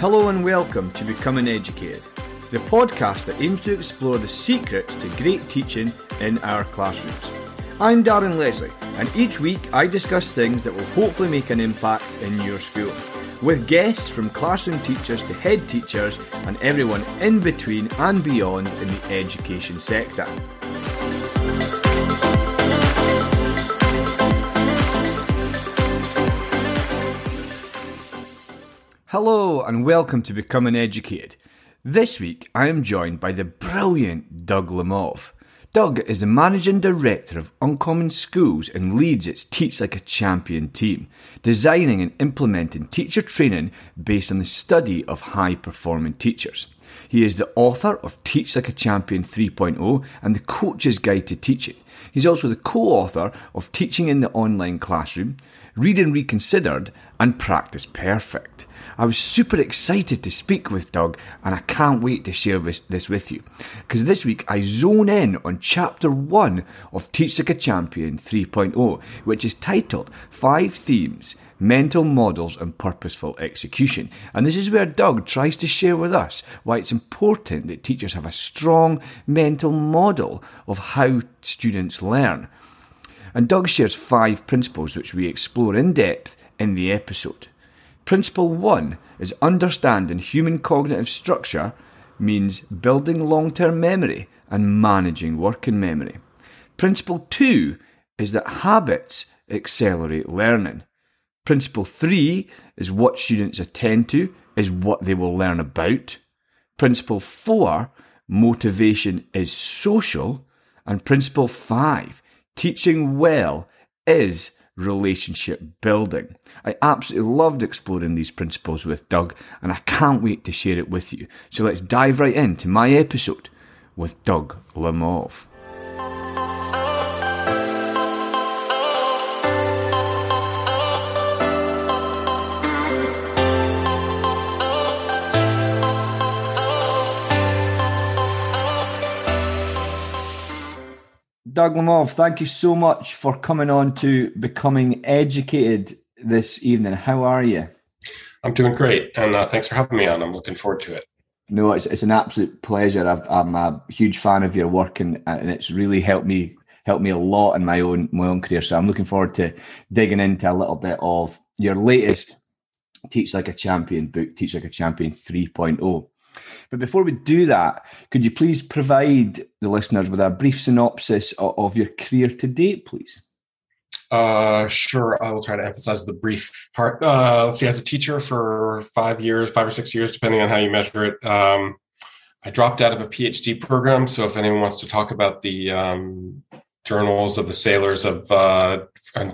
Hello and welcome to Becoming Educated, the podcast that aims to explore the secrets to great teaching in our classrooms. I'm Darren Leslie, and each week I discuss things that will hopefully make an impact in your school, with guests from classroom teachers to head teachers and everyone in between and beyond in the education sector. Hello and welcome to Becoming Educated. This week I am joined by the brilliant Doug Lemov. Doug is the managing director of Uncommon Schools and leads its Teach Like a Champion team, designing and implementing teacher training based on the study of high performing teachers. He is the author of Teach Like a Champion 3.0 and the Coach's Guide to Teaching. He's also the co-author of Teaching in the Online Classroom, Reading Reconsidered, and Practice Perfect. I was super excited to speak with Doug, and I can't wait to share this with you. Because this week I zone in on chapter one of Teach Like a Champion 3.0, which is titled Five Themes mental models and purposeful execution. And this is where Doug tries to share with us why it's important that teachers have a strong mental model of how students learn. And Doug shares five principles which we explore in depth in the episode. Principle one is understanding human cognitive structure means building long term memory and managing working memory. Principle two is that habits accelerate learning. Principle three is what students attend to is what they will learn about. Principle four, motivation is social. And principle five, teaching well is relationship building. I absolutely loved exploring these principles with Doug, and I can't wait to share it with you. So let's dive right into my episode with Doug Lemov. Doug Lemov, thank you so much for coming on to Becoming Educated this evening. How are you? I'm doing great, and uh, thanks for having me on. I'm looking forward to it. No, it's, it's an absolute pleasure. i am a huge fan of your work, and, and it's really helped me helped me a lot in my own my own career. So I'm looking forward to digging into a little bit of your latest Teach Like a Champion book, Teach Like a Champion 3.0. But before we do that, could you please provide the listeners with a brief synopsis of, of your career to date, please? Uh, sure. I will try to emphasize the brief part. Uh, let's see. As a teacher for five years, five or six years, depending on how you measure it, um, I dropped out of a PhD program. So if anyone wants to talk about the um, journals of the sailors of uh,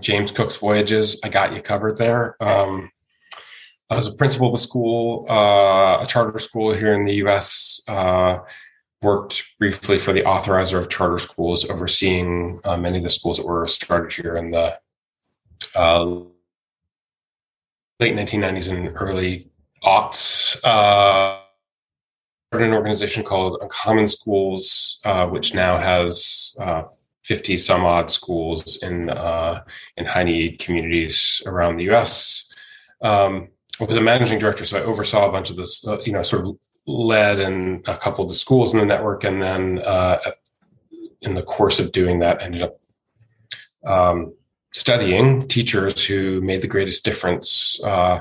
James Cook's voyages, I got you covered there. Um, I was a principal of a school, uh, a charter school here in the U.S. Uh, worked briefly for the authorizer of charter schools, overseeing uh, many of the schools that were started here in the uh, late 1990s and early aughts. Uh, an organization called Uncommon Schools, uh, which now has 50 some odd schools in in high need communities around the U.S. Um, I was a managing director, so I oversaw a bunch of this, uh, you know, sort of led in a couple of the schools in the network, and then uh, in the course of doing that, ended up um, studying teachers who made the greatest difference, uh,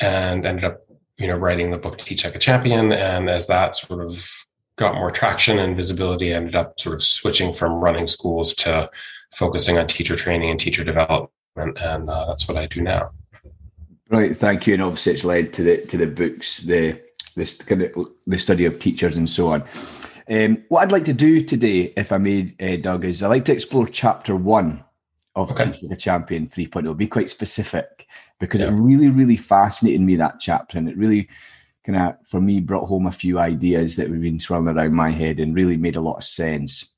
and ended up, you know, writing the book Teach Like a Champion. And as that sort of got more traction and visibility, I ended up sort of switching from running schools to focusing on teacher training and teacher development, and uh, that's what I do now. Right, thank you. And obviously, it's led to the to the books, the this kind of the study of teachers and so on. Um, what I'd like to do today, if I may, uh, Doug, is I'd like to explore chapter one of okay. Teaching a Champion 3.0. Be quite specific because yeah. it really, really fascinated me that chapter, and it really kind of for me brought home a few ideas that have been swirling around my head and really made a lot of sense.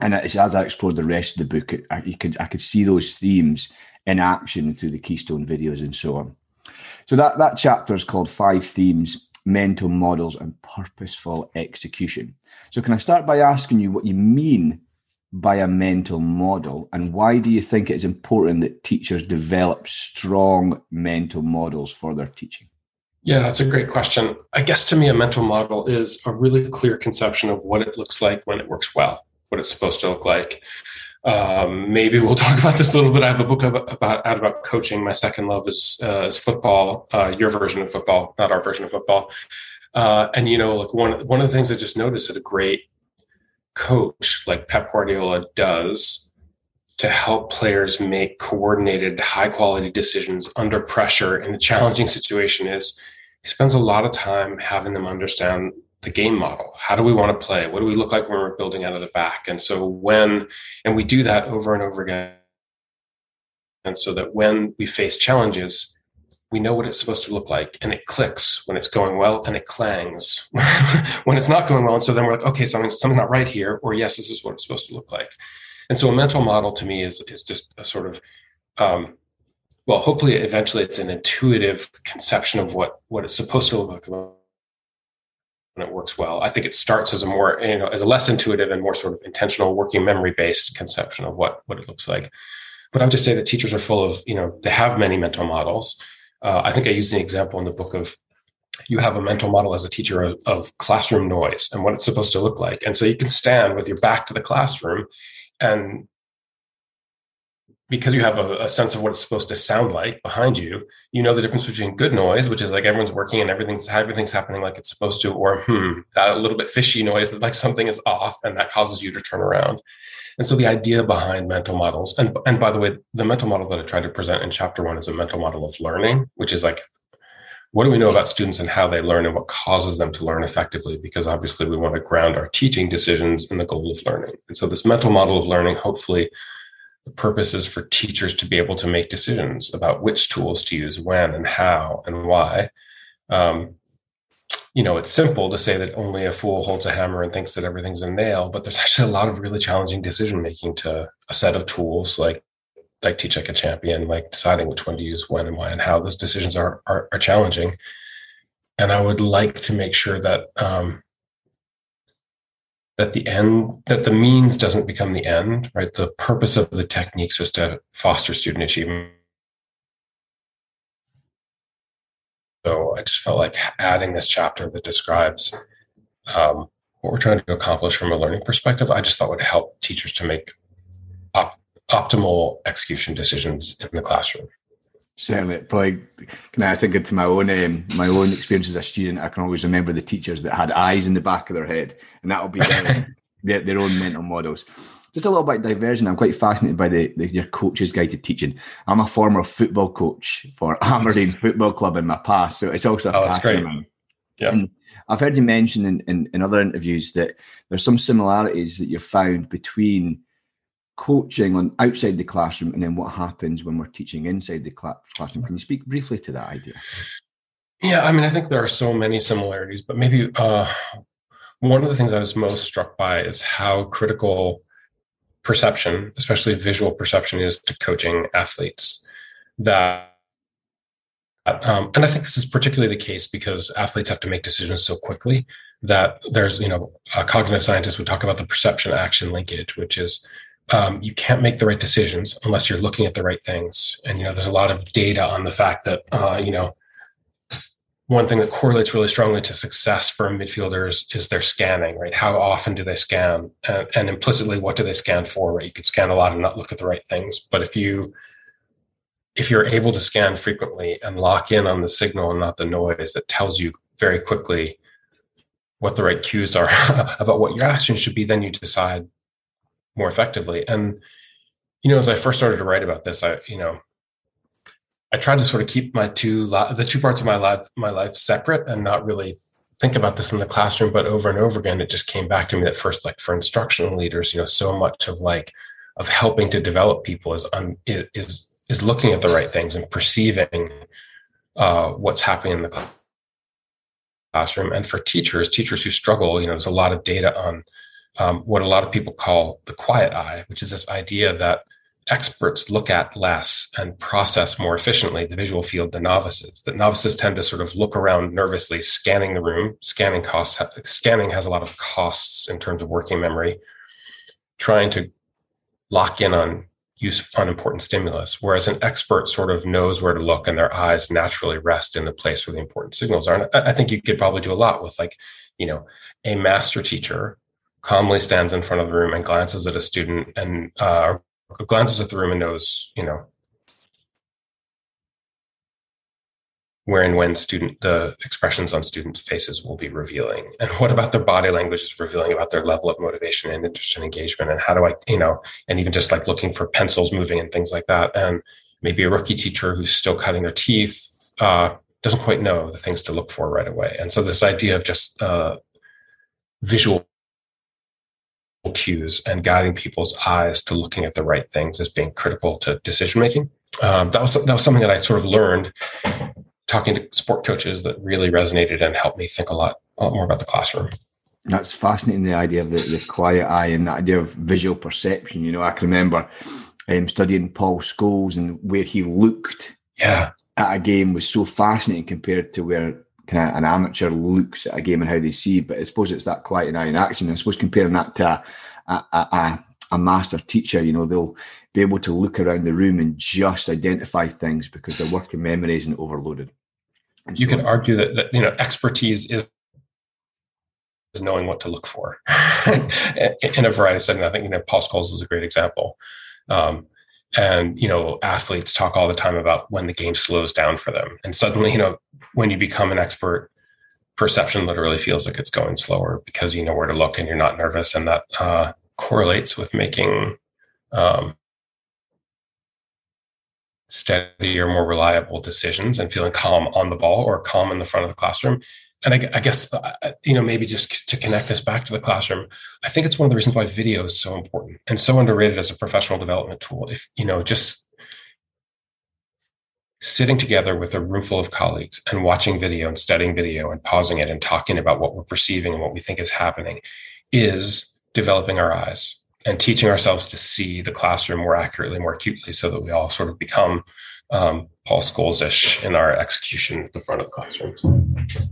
And as I explored the rest of the book, I, could I could see those themes in action through the Keystone videos and so on. So that, that chapter is called Five Themes, Mental Models and Purposeful Execution. So can I start by asking you what you mean by a mental model and why do you think it's important that teachers develop strong mental models for their teaching? Yeah, that's a great question. I guess to me, a mental model is a really clear conception of what it looks like when it works well, what it's supposed to look like. Um, maybe we'll talk about this a little bit. I have a book about about, about coaching. My second love is uh, is football. Uh, your version of football, not our version of football. Uh, and you know, like one one of the things I just noticed that a great coach like Pep Guardiola does to help players make coordinated, high quality decisions under pressure in a challenging situation is he spends a lot of time having them understand the game model. How do we want to play? What do we look like when we're building out of the back? And so when, and we do that over and over again. And so that when we face challenges, we know what it's supposed to look like and it clicks when it's going well and it clangs when it's not going well. And so then we're like, okay, something's, something's not right here, or yes, this is what it's supposed to look like. And so a mental model to me is, is just a sort of, um, well, hopefully eventually it's an intuitive conception of what, what it's supposed to look like when it works well. I think it starts as a more, you know, as a less intuitive and more sort of intentional working memory based conception of what, what it looks like. But I would just say that teachers are full of, you know, they have many mental models. Uh, I think I used the example in the book of you have a mental model as a teacher of, of, classroom noise and what it's supposed to look like. And so you can stand with your back to the classroom and because you have a, a, sense of what it's supposed to sound like behind you, you know the difference between good noise, which is like everyone's working and everything's everything's happening like it's supposed to, or hmm, that little bit fishy noise that like something is off, and that causes you to turn around. And so the idea behind mental models, and and by the way, the mental model that I tried to present in chapter one is a mental model of learning, which is like what do we know about students and how they learn and what causes them to learn effectively? Because obviously we want to ground our teaching decisions in the goal of learning. And so this mental model of learning, hopefully the purpose is for teachers to be able to make decisions about which tools to use, when and how and why. Um, you know, it's simple to say that only a fool holds a hammer and thinks that everything's a nail, but there's actually a lot of really challenging decision making to a set of tools like like teach like a champion, like deciding which one to use, when and why, and how those decisions are are, are challenging. And I would like to make sure that um, that the end that the means doesn't become the end. Right, the purpose of the techniques is to foster student achievement. So I just felt like adding this chapter that describes um, what we're trying to accomplish from a learning perspective. I just thought would help teachers to make op- optimal execution decisions in the classroom. Certainly, probably. Can I think into my own um, my own experience as a student? I can always remember the teachers that had eyes in the back of their head, and that'll be their, their, their own mental models. Just a little bit diversion. I'm quite fascinated by the, the, your coach's guide to teaching. I'm a former football coach for Aberdeen Football Club in my past, so it's also a oh, that's great. Yeah. And I've heard you mention in, in, in other interviews that there's some similarities that you've found between coaching on outside the classroom and then what happens when we're teaching inside the classroom. Can you speak briefly to that idea? Yeah, I mean, I think there are so many similarities, but maybe uh, one of the things I was most struck by is how critical perception, especially visual perception, is to coaching athletes. That um, and I think this is particularly the case because athletes have to make decisions so quickly that there's, you know, a cognitive scientist would talk about the perception action linkage, which is um, you can't make the right decisions unless you're looking at the right things. And you know, there's a lot of data on the fact that uh, you know one thing that correlates really strongly to success for midfielders is their scanning. Right? How often do they scan? And, and implicitly, what do they scan for? Right? You could scan a lot and not look at the right things. But if you if you're able to scan frequently and lock in on the signal and not the noise, that tells you very quickly what the right cues are about what your action should be. Then you decide more effectively. And you know, as I first started to write about this, I you know, I tried to sort of keep my two the two parts of my life my life separate and not really think about this in the classroom. But over and over again, it just came back to me that first, like for instructional leaders, you know, so much of like of helping to develop people is un, is is looking at the right things and perceiving uh, what's happening in the classroom. And for teachers, teachers who struggle, you know, there's a lot of data on um, what a lot of people call the quiet eye, which is this idea that experts look at less and process more efficiently the visual field than novices. That novices tend to sort of look around nervously, scanning the room. Scanning costs, scanning has a lot of costs in terms of working memory. Trying to lock in on use on important stimulus, whereas an expert sort of knows where to look and their eyes naturally rest in the place where the important signals are. And I think you could probably do a lot with like, you know, a master teacher calmly stands in front of the room and glances at a student and uh, glances at the room and knows, you know, where and when student the expressions on students' faces will be revealing, and what about their body language is revealing about their level of motivation and interest and engagement, and how do I, you know, and even just like looking for pencils moving and things like that, and maybe a rookie teacher who's still cutting their teeth uh, doesn't quite know the things to look for right away, and so this idea of just uh, visual cues and guiding people's eyes to looking at the right things as being critical to decision making. Um, that was that was something that I sort of learned talking to sport coaches that really resonated and helped me think a lot, a lot more about the classroom. That's fascinating. The idea of the, the quiet eye and the idea of visual perception. You know, I can remember um, studying Paul Scholes and where he looked yeah. at a game was so fascinating compared to where kind of an amateur looks at a game and how they see. But I suppose it's that quiet eye in action. I suppose comparing that to a, a, a, a master teacher, you know, they'll be able to look around the room and just identify things because their working memory isn't overloaded. And you so, can argue that, that you know expertise is is knowing what to look for in a variety of settings. I think you know Paul Scholes is a great example. Um, and you know athletes talk all the time about when the game slows down for them, and suddenly you know when you become an expert, perception literally feels like it's going slower because you know where to look and you're not nervous, and that uh, correlates with making um, steadier, more reliable decisions and feeling calm on the ball or calm in the front of the classroom. And I, I guess, uh, you know, maybe just to connect this back to the classroom, I think it's one of the reasons why video is so important and so underrated as a professional development tool. If, you know, just sitting together with a room full of colleagues and watching video and studying video and pausing it and talking about what we're perceiving and what we think is happening is developing our eyes and teaching ourselves to see the classroom more accurately, more acutely, so that we all sort of become um, Paul Scholes-ish in our execution at the front of the classrooms.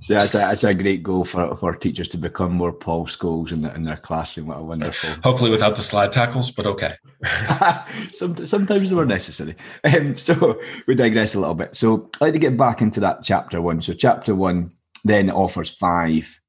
So that's a, that's a great goal for, for teachers to become more Paul Scholes in, the, in their classroom. What a wonderful. Hopefully without the slide tackles, but okay. Sometimes they were necessary. Um, so we digress a little bit. So I'd like to get back into that chapter one. So chapter one then offers five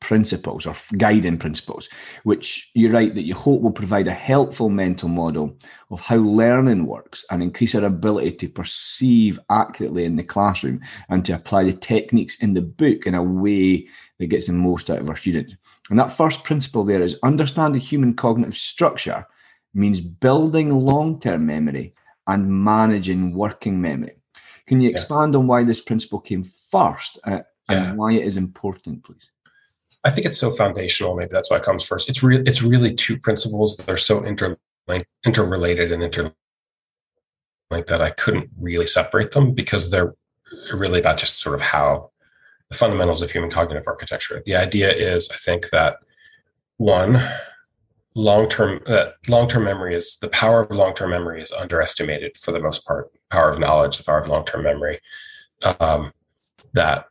principles or guiding principles, which you write that you hope will provide a helpful mental model of how learning works and increase our ability to perceive accurately in the classroom and to apply the techniques in the book in a way that gets the most out of our students. And that first principle there is understanding human cognitive structure means building long term memory and managing working memory. Can you expand yeah. on why this principle came first uh, and yeah. why it is important, please? I think it's so foundational. Maybe that's why it comes first. It's real. It's really two principles that are so interlinked, interrelated, and interlinked that I couldn't really separate them because they're really about just sort of how the fundamentals of human cognitive architecture. The idea is, I think that one long-term that long-term memory is the power of long-term memory is underestimated for the most part. Power of knowledge, the power of long-term memory. Um, that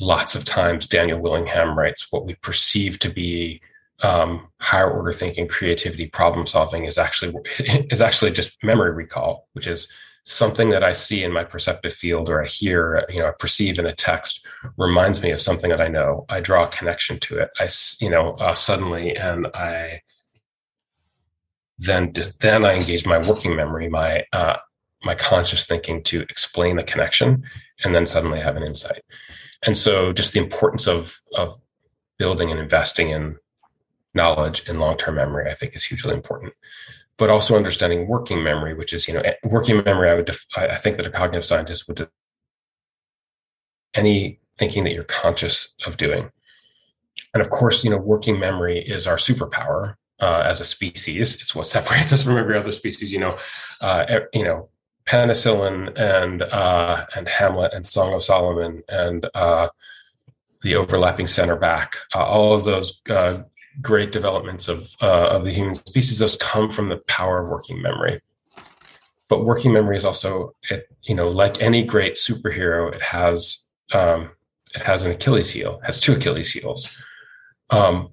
lots of times Daniel Willingham writes what we perceive to be um, higher order thinking, creativity, problem solving is actually is actually just memory recall, which is something that I see in my perceptive field or I hear, you know, I perceive in a text reminds me of something that I know. I draw a connection to it. I, you know, uh, suddenly, and I then then I engage my working memory, my uh, my conscious thinking to explain the connection, and then suddenly I have an insight and so just the importance of of building and investing in knowledge and long-term memory i think is hugely important. But also understanding working memory which is you know working memory i would def- i think that a cognitive scientist would any thinking that you're conscious of doing. And of course you know working memory is our superpower uh, as a species. It's what separates us from every other species you know uh, you know penicillin and uh, and Hamlet and Song of Solomon and uh, the overlapping center back, uh, all of those uh, great developments of uh, of the human species, those come from the power of working memory. But working memory is also, it, you know, like any great superhero, it has um, it has an Achilles heel, has two Achilles heels. Um,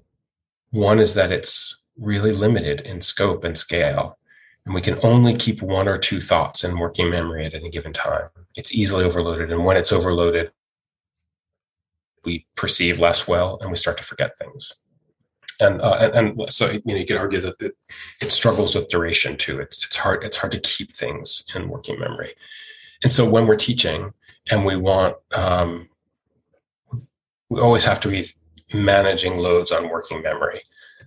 one is that it's really limited in scope and scale. And we can only keep one or two thoughts in working memory at any given time. It's easily overloaded. And when it's overloaded, we perceive less well and we start to forget things. And, uh, and, and so you know you could argue that it, it struggles with duration too. It's it's hard it's hard to keep things in working memory. And so when we're teaching and we want um, we always have to be managing loads on working memory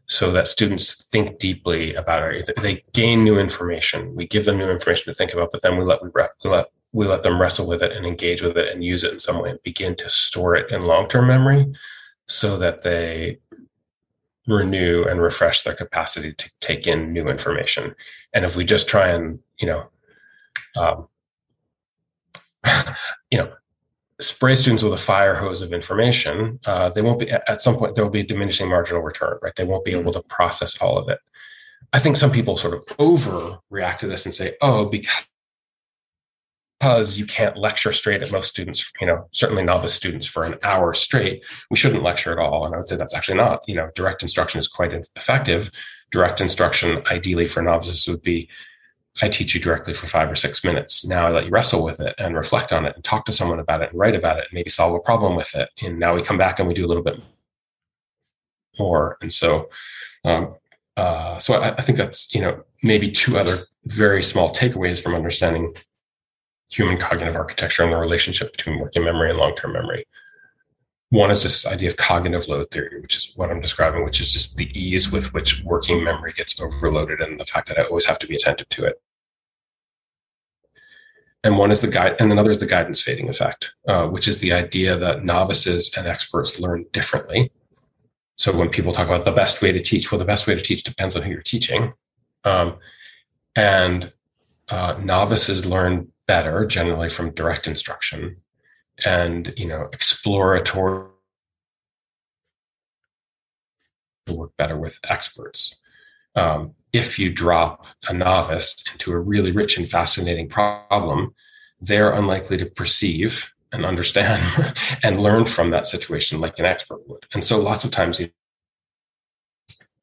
so that students think deeply about it. They gain new information. We give them new information to think about, but then we let we, let we let them wrestle with it and engage with it and use it in some way and begin to store it in long-term memory so that they renew and refresh their capacity to take in new information. And if we just try and, you know, um, you know, spray students with a fire hose of information, uh, they won't be at some point there will be a diminishing marginal return, right? They won't be able to process all of it. I think some people sort of overreact to this and say, "Oh, because." Because you can't lecture straight at most students, you know, certainly novice students for an hour straight, we shouldn't lecture at all. And I would say that's actually not, you know, direct instruction is quite effective. Direct instruction, ideally for novices, would be I teach you directly for five or six minutes. Now I let you wrestle with it and reflect on it and talk to someone about it and write about it and maybe solve a problem with it. And now we come back and we do a little bit more. And so, um, uh, so I, I, think that's you know maybe two other very small takeaways from understanding human cognitive architecture and the relationship between working memory and long-term memory. One is this idea of cognitive load theory, which is what I'm describing, which is just the ease with which working memory gets overloaded and the fact that I always have to be attentive to it and one is the guide and another is the guidance fading effect uh, which is the idea that novices and experts learn differently. So when people talk about the best way to teach well the best way to teach depends on who you're teaching. Um, and uh, novices learn better generally from direct instruction and you know exploratory work better with experts. Um, if you drop a novice into a really rich and fascinating problem, they're unlikely to perceive and understand and learn from that situation like an expert would. And so lots of times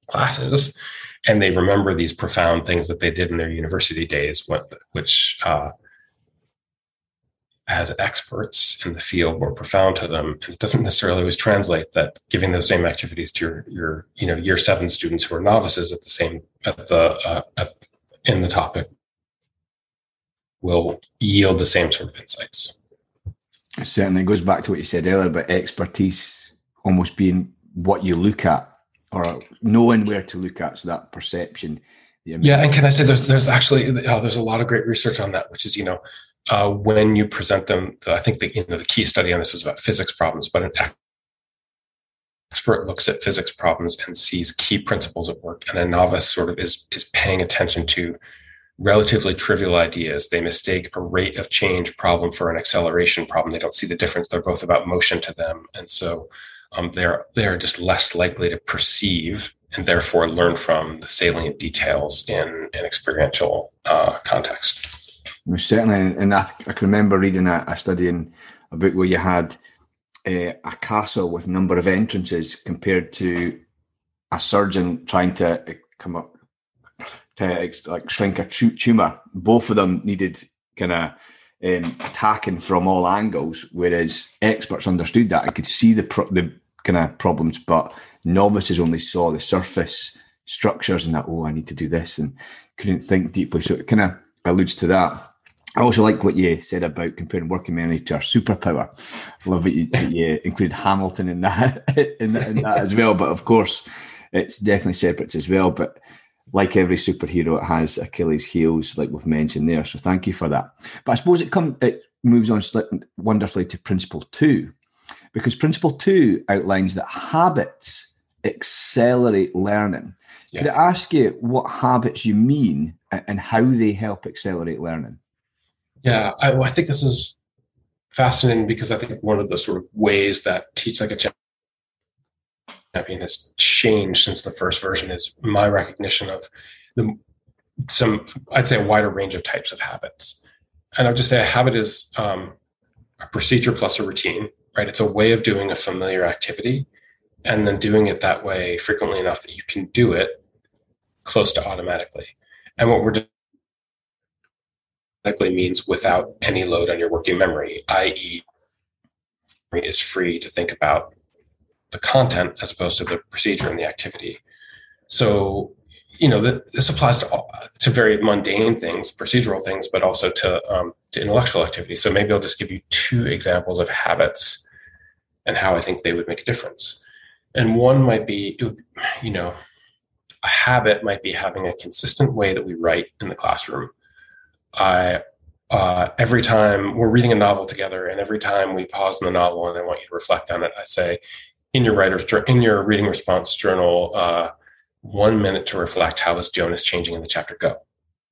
classes and they remember these profound things that they did in their university days, which uh, as experts in the field more profound to them. And it doesn't necessarily always translate that giving those same activities to your, your you know, year seven students who are novices at the same, at the, uh, at, in the topic will yield the same sort of insights. It certainly goes back to what you said earlier about expertise almost being what you look at or knowing where to look at. So that perception. Yeah, and can I say there's there's actually oh, there's a lot of great research on that, which is you know uh, when you present them. I think the you know the key study on this is about physics problems, but an expert looks at physics problems and sees key principles at work, and a novice sort of is is paying attention to relatively trivial ideas. They mistake a rate of change problem for an acceleration problem. They don't see the difference. They're both about motion to them, and so um, they're they're just less likely to perceive and therefore learn from the salient details in an experiential uh, context certainly, and I, I, can remember reading a, a, study in a book where you had uh, a castle with number of entrances compared to a surgeon trying to eh, come up to like shrink a tumor. Both of them needed kind of um, attacking from all angles, whereas experts understood that. I could see the pro- the kind of problems, but novices only saw the surface structures and that. Oh, I need to do this, and couldn't think deeply. So it kind of alludes to that. I also like what you said about comparing working memory to our superpower. I love that you, you include Hamilton in that, in that, in that as well. But of course, it's definitely separate as well. But like every superhero, it has Achilles' heels, like we've mentioned there. So thank you for that. But I suppose it come it moves on wonderfully to principle two, because principle two outlines that habits accelerate learning. Yeah. Could I ask you what habits you mean and how they help accelerate learning? Yeah, I, I think this is fascinating because I think one of the sort of ways that Teach Like a Champion has changed since the first version is my recognition of the some I'd say a wider range of types of habits. And I would just say a habit is um, a procedure plus a routine, right? It's a way of doing a familiar activity and then doing it that way frequently enough that you can do it close to automatically. And what we're automatically means without any load on your working memory, i.e., is free to think about the content as opposed to the procedure and the activity. So, you know, the, this applies to all, to very mundane things, procedural things, but also to um, to intellectual activity. So maybe I'll just give you two examples of habits and how I think they would make a difference. And one might be, you know, a habit might be having a consistent way that we write in the classroom. I uh, every time we're reading a novel together, and every time we pause in the novel and I want you to reflect on it, I say, in your writer's in your reading response journal, uh, one minute to reflect how this how is changing in the chapter go,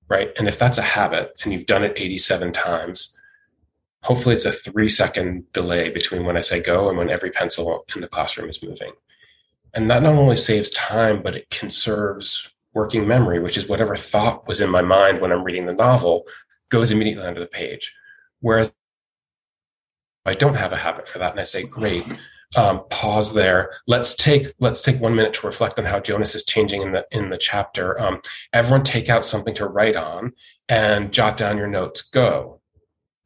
right? And if that's a habit and you've done it 87 times, hopefully it's a three second delay between when I say go and when every pencil in the classroom is moving. And that not only saves time, but it conserves working memory, which is whatever thought was in my mind when I'm reading the novel goes immediately onto the page. Whereas I don't have a habit for that, and I say, great, um, pause there. Let's take let's take one minute to reflect on how Jonas is changing in the in the chapter. Um, everyone, take out something to write on and jot down your notes. Go.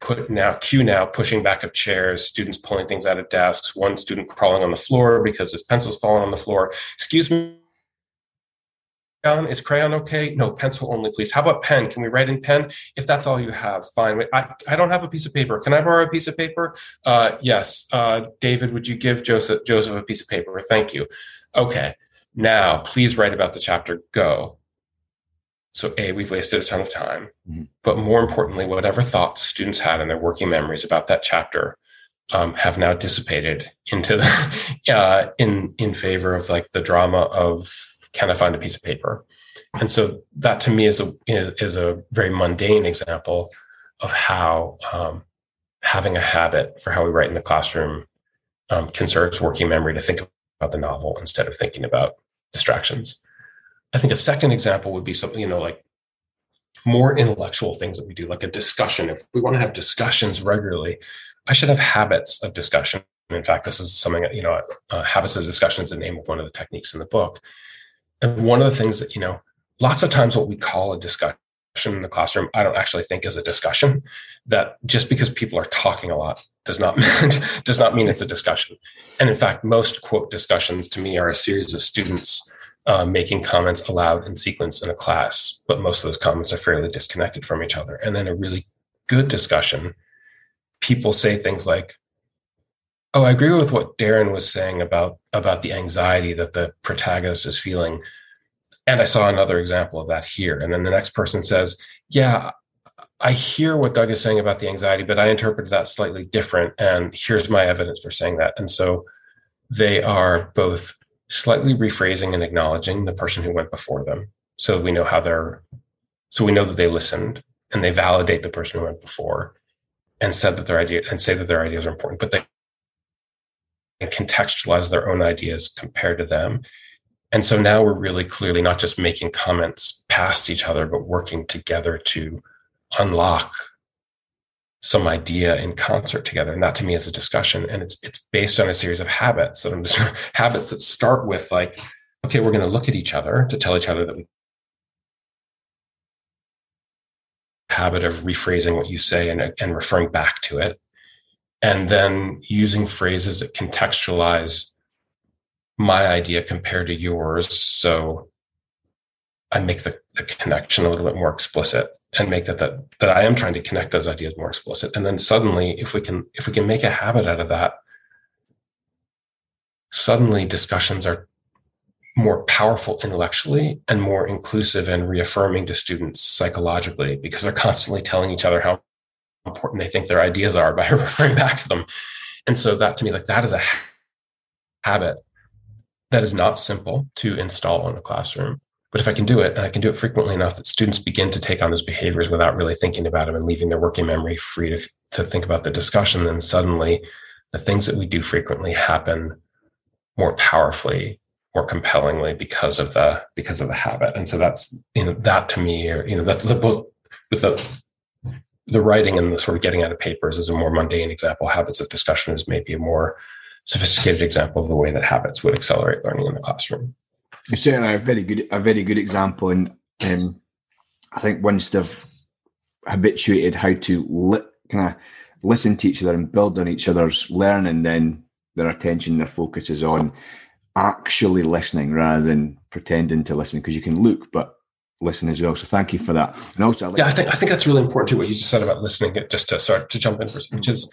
Put now cue now pushing back of chairs, students pulling things out of desks. One student crawling on the floor because his pencil's fallen on the floor. Excuse me, crayon? Is crayon okay? No, pencil only, please. How about pen? Can we write in pen? If that's all you have, fine. I, I don't have a piece of paper. Can I borrow a piece of paper? Uh, yes. Uh, David, would you give Joseph, Joseph a piece of paper? Thank you. Okay. Now, please write about the chapter. Go. So, A, we've wasted a ton of time. Mm-hmm. But more importantly, whatever thoughts students had in their working memories about that chapter um, have now dissipated into uh, in in favor of like the drama of can I find a piece of paper? And so that to me is a is a very mundane example of how um, having a habit for how we write in the classroom um, conserves working memory to think about the novel instead of thinking about distractions. I think a second example would be something you know like more intellectual things that we do, like a discussion. If we want to have discussions regularly, I should have habits of discussion. In fact, this is something that, you know, uh, habits of discussion is the name of one of the techniques in the book. And one of the things that, you know, lots of times what we call a discussion in the classroom, I don't actually think is a discussion. That just because people are talking a lot does not mean, does not mean it's a discussion. And in fact, most quote discussions to me are a series of students uh, making comments aloud in sequence in a class, but most of those comments are fairly disconnected from each other. And then a really good discussion, people say things like, Oh, I agree with what Darren was saying about about the anxiety that the protagonist is feeling. And I saw another example of that here. And then the next person says, Yeah, I hear what Doug is saying about the anxiety, but I interpreted that slightly different. And here's my evidence for saying that. And so they are both slightly rephrasing and acknowledging the person who went before them. So we know how they're, so we know that they listened and they validate the person who went before and said that their idea and say that their ideas are important, but they and contextualize their own ideas compared to them. And so now we're really clearly not just making comments past each other, but working together to unlock some idea in concert together. And that to me is a discussion. And it's it's based on a series of habits that I'm just habits that start with like, okay, we're going to look at each other to tell each other that we habit of rephrasing what you say and, and referring back to it and then using phrases that contextualize my idea compared to yours. So I make the, the connection a little bit more explicit and make that, that that I am trying to connect those ideas more explicit. And then suddenly, if we can if we can make a habit out of that, suddenly discussions are more powerful intellectually and more inclusive and reaffirming to students psychologically because they're constantly telling each other how important they think their ideas are by referring back to them. And so that to me, like that is a habit that is not simple to install in a classroom. But if I can do it, and I can do it frequently enough that students begin to take on those behaviors without really thinking about them and leaving their working memory free to, to think about the discussion, then suddenly the things that we do frequently happen more powerfully, more compellingly because of the because of the habit. And so that's you know that to me, you know, that's the book with the the writing and the sort of getting out of papers is a more mundane example. Habits of discussion is maybe a more sophisticated example of the way that habits would accelerate learning in the classroom. certainly a very good a very good example, and um, I think once they've habituated how to li- kind of listen to each other and build on each other's learning, then their attention, their focus is on actually listening rather than pretending to listen because you can look but listen as well. So thank you for that. And also, I like- yeah, I think I think that's really important too. What you just said about listening. Just to start to jump in for which is,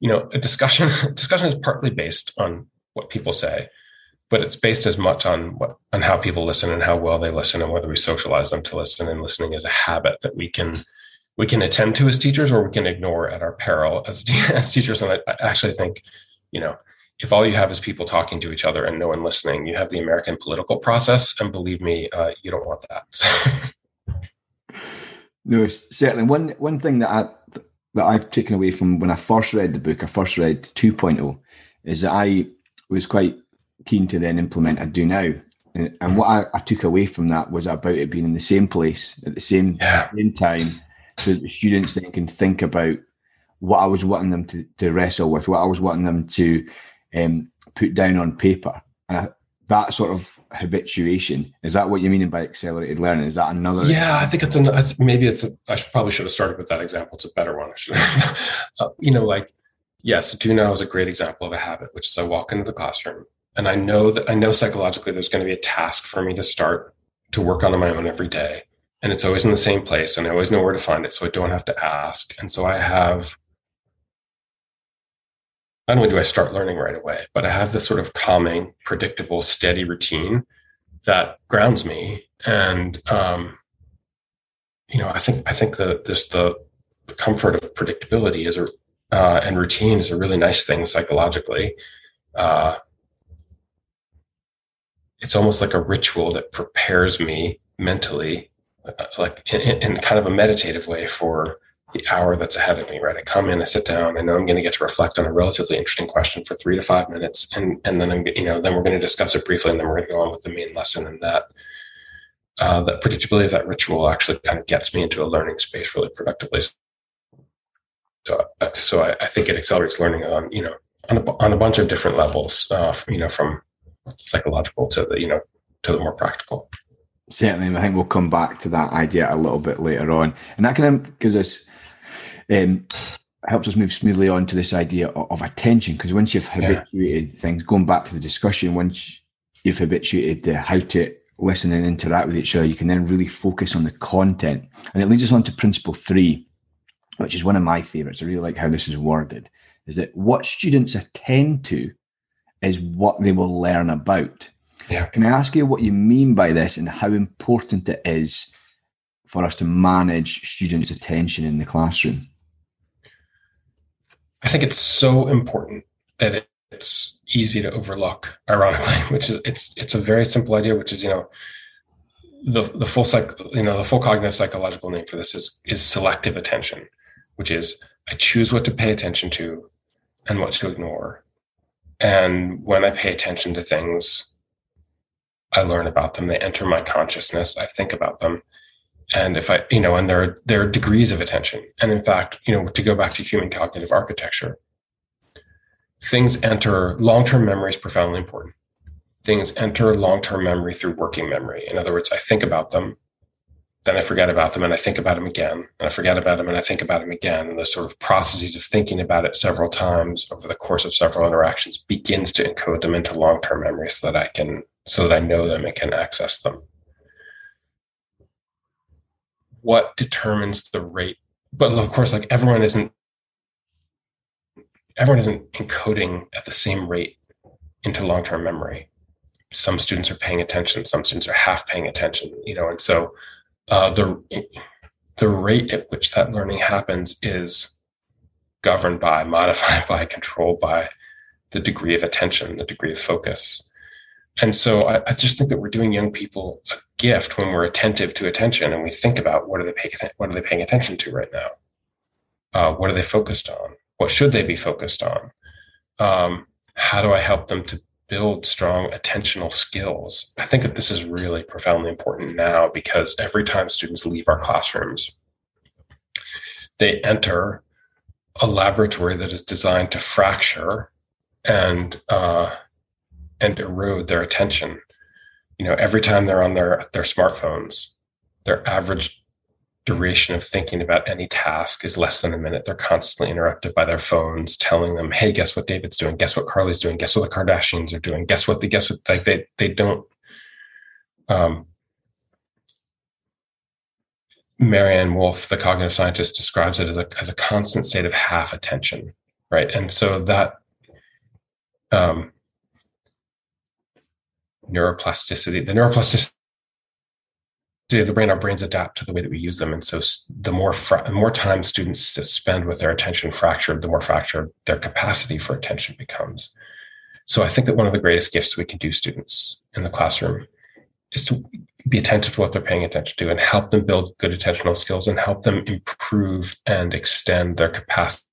you know, a discussion. discussion is partly based on what people say, but it's based as much on what on how people listen and how well they listen and whether we socialize them to listen. And listening is a habit that we can we can attend to as teachers or we can ignore at our peril as as teachers. And I, I actually think, you know, if all you have is people talking to each other and no one listening, you have the American political process. And believe me, uh, you don't want that. no, certainly. One one thing that I that I've taken away from when I first read the book, I first read 2.0, is that I was quite keen to then implement a do now. And, and what I, I, took away from that was about it being in the same place at the same, yeah. same time, so that the students then can think about what I was wanting them to, to wrestle with, what I was wanting them to um, put down on paper. And I, that sort of habituation is that what you mean by accelerated learning? Is that another? Yeah, I think it's an. It's, maybe it's. A, I should, probably should have started with that example. It's a better one. uh, you know, like yes, do now is a great example of a habit, which is I walk into the classroom and I know that I know psychologically there's going to be a task for me to start to work on, on my own every day, and it's always in the same place, and I always know where to find it, so I don't have to ask, and so I have not only do I start learning right away, but I have this sort of calming, predictable, steady routine that grounds me. And um, you know, I think I think that this the comfort of predictability is a uh, and routine is a really nice thing psychologically. Uh, it's almost like a ritual that prepares me mentally, uh, like in, in kind of a meditative way for the hour that's ahead of me, right? I come in, I sit down, I know I'm going to get to reflect on a relatively interesting question for three to five minutes, and and then I'm you know then we're going to discuss it briefly, and then we're going to go on with the main lesson, and that uh, that predictability of that ritual actually kind of gets me into a learning space really productively. So uh, so I, I think it accelerates learning on you know on a, on a bunch of different levels, uh, from, you know from psychological to the you know to the more practical. Certainly, I think we'll come back to that idea a little bit later on, and that kind of gives us um, helps us move smoothly on to this idea of, of attention. Because once you've habituated yeah. things, going back to the discussion, once you've habituated the how to listen and interact with each other, you can then really focus on the content. And it leads us on to principle three, which is one of my favorites. I really like how this is worded. Is that what students attend to is what they will learn about. Yeah. Can I ask you what you mean by this and how important it is for us to manage students' attention in the classroom? I think it's so important that it, it's easy to overlook, ironically, which is it's it's a very simple idea, which is, you know, the the full psych, you know, the full cognitive psychological name for this is is selective attention, which is I choose what to pay attention to and what to ignore. And when I pay attention to things, I learn about them. They enter my consciousness. I think about them and if i you know and there are there are degrees of attention. And in fact you know to go back to human cognitive architecture things enter long-term memory is profoundly important. Things enter long-term memory through working memory. In other words i think about them then i forget about them and i think about them again and i forget about them and i think about them again. And the sort of processes of thinking about it several times over the course of several interactions begins to encode them into long-term memory so that i can so that i know them and can access them what determines the rate. But of course like everyone isn't everyone isn't encoding at the same rate into long-term memory. Some students are paying attention some students are half paying attention you know and so uh, the the rate at which that learning happens is governed by modified by controlled by the degree of attention the degree of focus. And so I, I, just think that we're doing young people a gift when we're attentive to attention and we think about what are they paying what are they paying attention to right now? Uh, what are they focused on? What should they be focused on? Um, how do I help them to build strong attentional skills? I think that this is really profoundly important now because every time students leave our classrooms, they enter a laboratory that is designed to fracture and uh, and erode their attention. You know, every time they're on their their smartphones, their average duration of thinking about any task is less than a minute. They're constantly interrupted by their phones telling them, "Hey, guess what David's doing? Guess what Carly's doing? Guess what the Kardashians are doing? Guess what the guess what like they they don't um Maryanne Wolf, the cognitive scientist, describes it as a as a constant state of half attention, right? And so that um, neuroplasticity, the neuroplasticity of the brain, our brains adapt to the way that we use them, and so the more fra- more time students spend with their attention fractured, the more fractured their capacity for attention becomes. So I think that one of the greatest gifts we can do students in the classroom is to be attentive to what they're paying attention to and help them build good attentional skills and help them improve and extend their capacity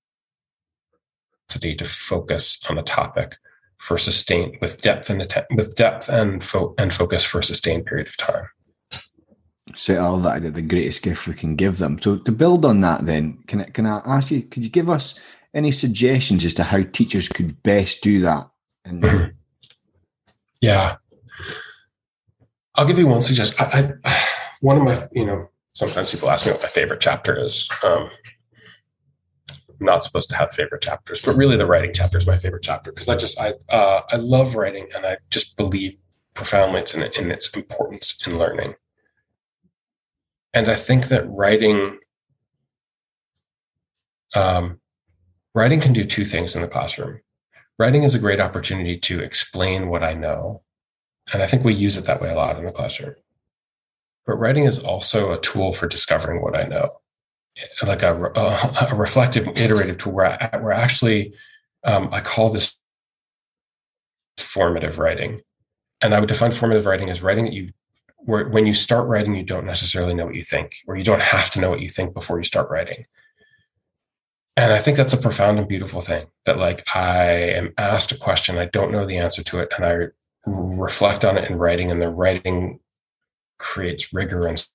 to focus on the topic for sustained with depth and with depth and fo- and focus for a sustained period of time. So all that the greatest gift we can give them. So to build on that, then can I, can I ask you? Could you give us any suggestions as to how teachers could best do that? And yeah, I'll give you one suggestion. I, I, one of my, you know, sometimes people ask me what my favorite chapter is. Um, not supposed to have favorite chapters, but really the writing chapter is my favorite chapter because I just I uh, I love writing and I just believe profoundly it's in, in its importance in learning. And I think that writing um, writing can do two things in the classroom. Writing is a great opportunity to explain what I know and I think we use it that way a lot in the classroom. But writing is also a tool for discovering what I know, like a, a, a reflective, iterative tool where, I, where actually um, I call this formative writing. And I would define formative writing as writing that you, where when you start writing, you don't necessarily know what you think, or you don't have to know what you think before you start writing. And I think that's a profound and beautiful thing that, like, I am asked a question, I don't know the answer to it, and I reflect on it in writing, and the writing creates rigor and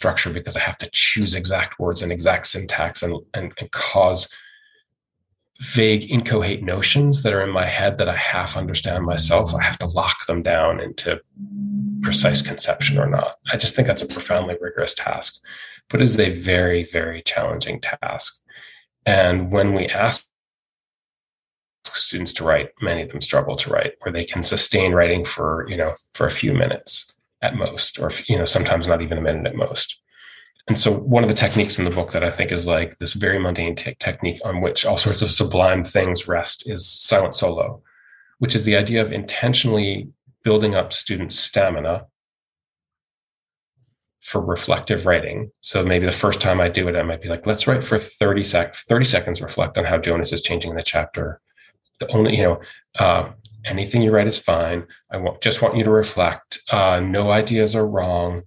structure because I have to choose exact words and exact syntax and, and, and cause vague, incoherent notions that are in my head that I half understand myself. I have to lock them down into precise conception or not. I just think that's a profoundly rigorous task, but it is a very, very challenging task. And when we ask students to write, many of them struggle to write, where they can sustain writing for, you know, for a few minutes at most, or, you know, sometimes not even a minute at most. And so one of the techniques in the book that I think is like this very mundane te- technique on which all sorts of sublime things rest is silent solo, which is the idea of intentionally building up students' stamina for reflective writing. So maybe the first time I do it, I might be like, let's write for 30 sec 30 seconds, reflect on how Jonas is changing the chapter the only you know uh, anything you write is fine. I want, just want you to reflect. Uh, no ideas are wrong.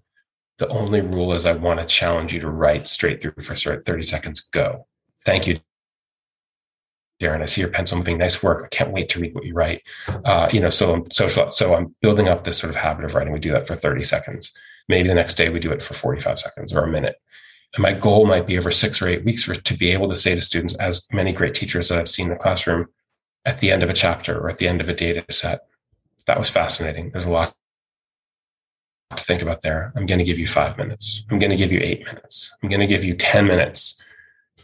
The only rule is i want to challenge you to write straight through for 30 seconds. Go. Thank you darren. I see your pencil moving. Nice work. I can't wait to read what you write. Uh, you know so i'm social so i'm building up this sort of habit of writing. We do that for 30 seconds. Maybe the next day we do it for 45 seconds or a minute. And my goal might be over six or eight weeks for to be able to say to students as many great teachers that i've seen in the classroom at the end of a chapter or at the end of a data set. That was fascinating. There's a lot to think about there. I'm going to give you five minutes. I'm going to give you eight minutes. I'm going to give you 10 minutes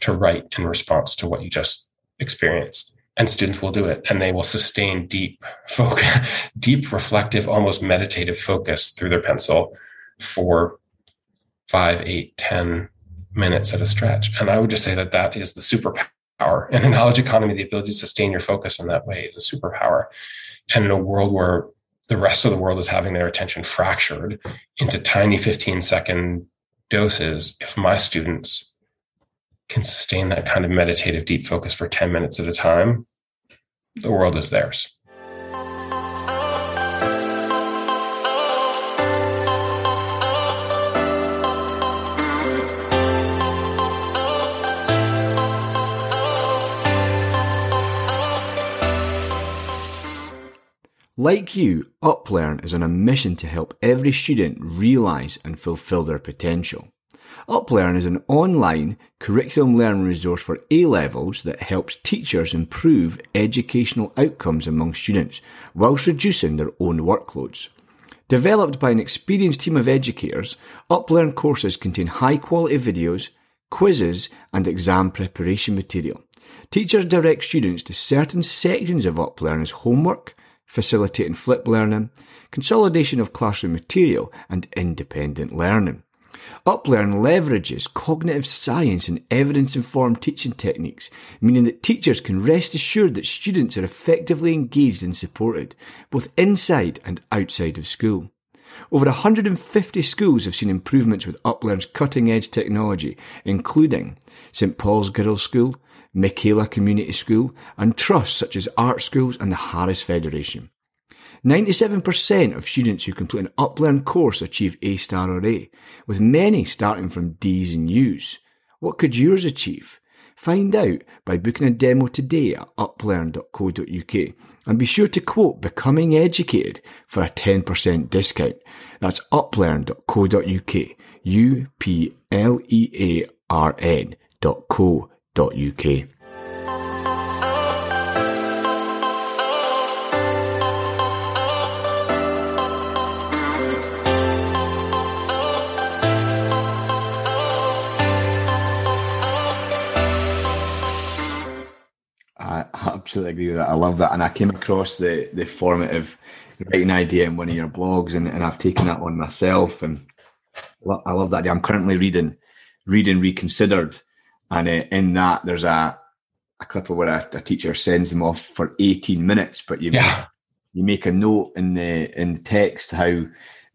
to write in response to what you just experienced. And students will do it and they will sustain deep focus, deep reflective, almost meditative focus through their pencil for five, eight, ten minutes at a stretch. And I would just say that that is the superpower power. In a knowledge economy, the ability to sustain your focus in that way is a superpower. And in a world where the rest of the world is having their attention fractured into tiny 15 second doses, if my students can sustain that kind of meditative deep focus for 10 minutes at a time, the world is theirs. Like you, UpLearn is on a mission to help every student realise and fulfil their potential. UpLearn is an online curriculum learning resource for A levels that helps teachers improve educational outcomes among students whilst reducing their own workloads. Developed by an experienced team of educators, UpLearn courses contain high quality videos, quizzes, and exam preparation material. Teachers direct students to certain sections of UpLearn as homework, facilitating flip learning, consolidation of classroom material, and independent learning. UpLearn leverages cognitive science and evidence informed teaching techniques, meaning that teachers can rest assured that students are effectively engaged and supported, both inside and outside of school. Over 150 schools have seen improvements with UpLearn's cutting edge technology, including St Paul's Girls' School, Michaela Community School, and trusts such as Ark Schools and the Harris Federation. 97% of students who complete an UpLearn course achieve A star or A, with many starting from D's and U's. What could yours achieve? Find out by booking a demo today at uplearn.co.uk and be sure to quote Becoming Educated for a 10% discount. That's uplearn.co.uk, U-P-L-E-A-R-N dot co dot uk. I absolutely agree with that. I love that. And I came across the the formative writing idea in one of your blogs and, and I've taken that on myself and I love that. I'm currently reading reading Reconsidered and uh, in that there's a a clip of where a, a, teacher sends them off for 18 minutes, but you yeah. you make a note in the in the text how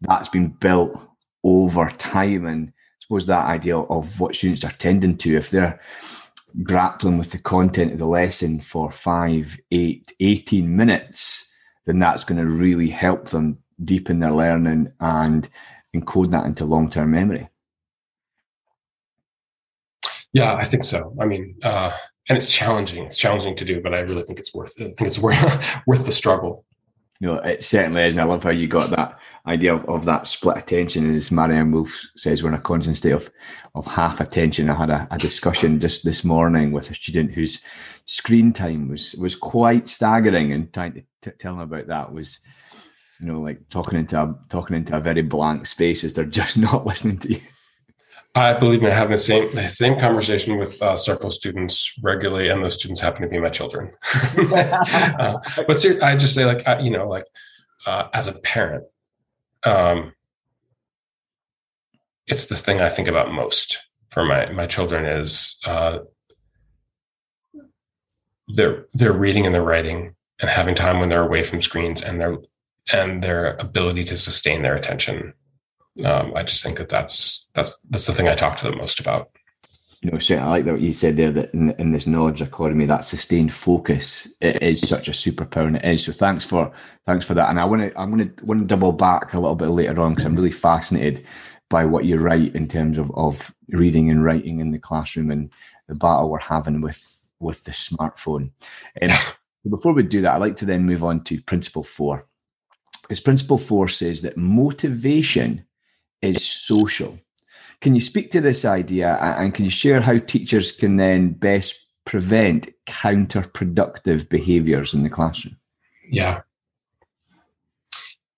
that's been built over time and I suppose that idea of what students are tending to if they're grappling with the content of the lesson for five, eight, 18 minutes, then that's going to really help them deepen their learning and encode that into long term memory. Yeah, I think so. I mean, uh, and it's challenging. It's challenging to do, but I really think it's worth. It. I think it's worth worth the struggle. You know, it certainly is, and I love how you got that idea of, of that split attention. As Maryanne Wolf says, we're in a constant state of of half attention. I had a, a discussion just this morning with a student whose screen time was was quite staggering, and trying to t- tell them about that was, you know, like talking into a, talking into a very blank space as they're just not listening to you. I believe in having the same the same conversation with uh, circle students regularly, and those students happen to be my children. uh, but ser- I just say, like, I, you know, like uh, as a parent, um, it's the thing I think about most for my my children is uh, their their reading and their writing and having time when they're away from screens and their and their ability to sustain their attention um, I just think that that's that's that's the thing I talk to them most about. You know, I like that what you said there that in, in this knowledge economy, that sustained focus it is such a superpower, and it is. So thanks for thanks for that. And I want to I'm going to want to double back a little bit later on because I'm really fascinated by what you write in terms of of reading and writing in the classroom and the battle we're having with with the smartphone. And before we do that, I'd like to then move on to principle four. Because principle four says that motivation is social. Can you speak to this idea and can you share how teachers can then best prevent counterproductive behaviors in the classroom? Yeah.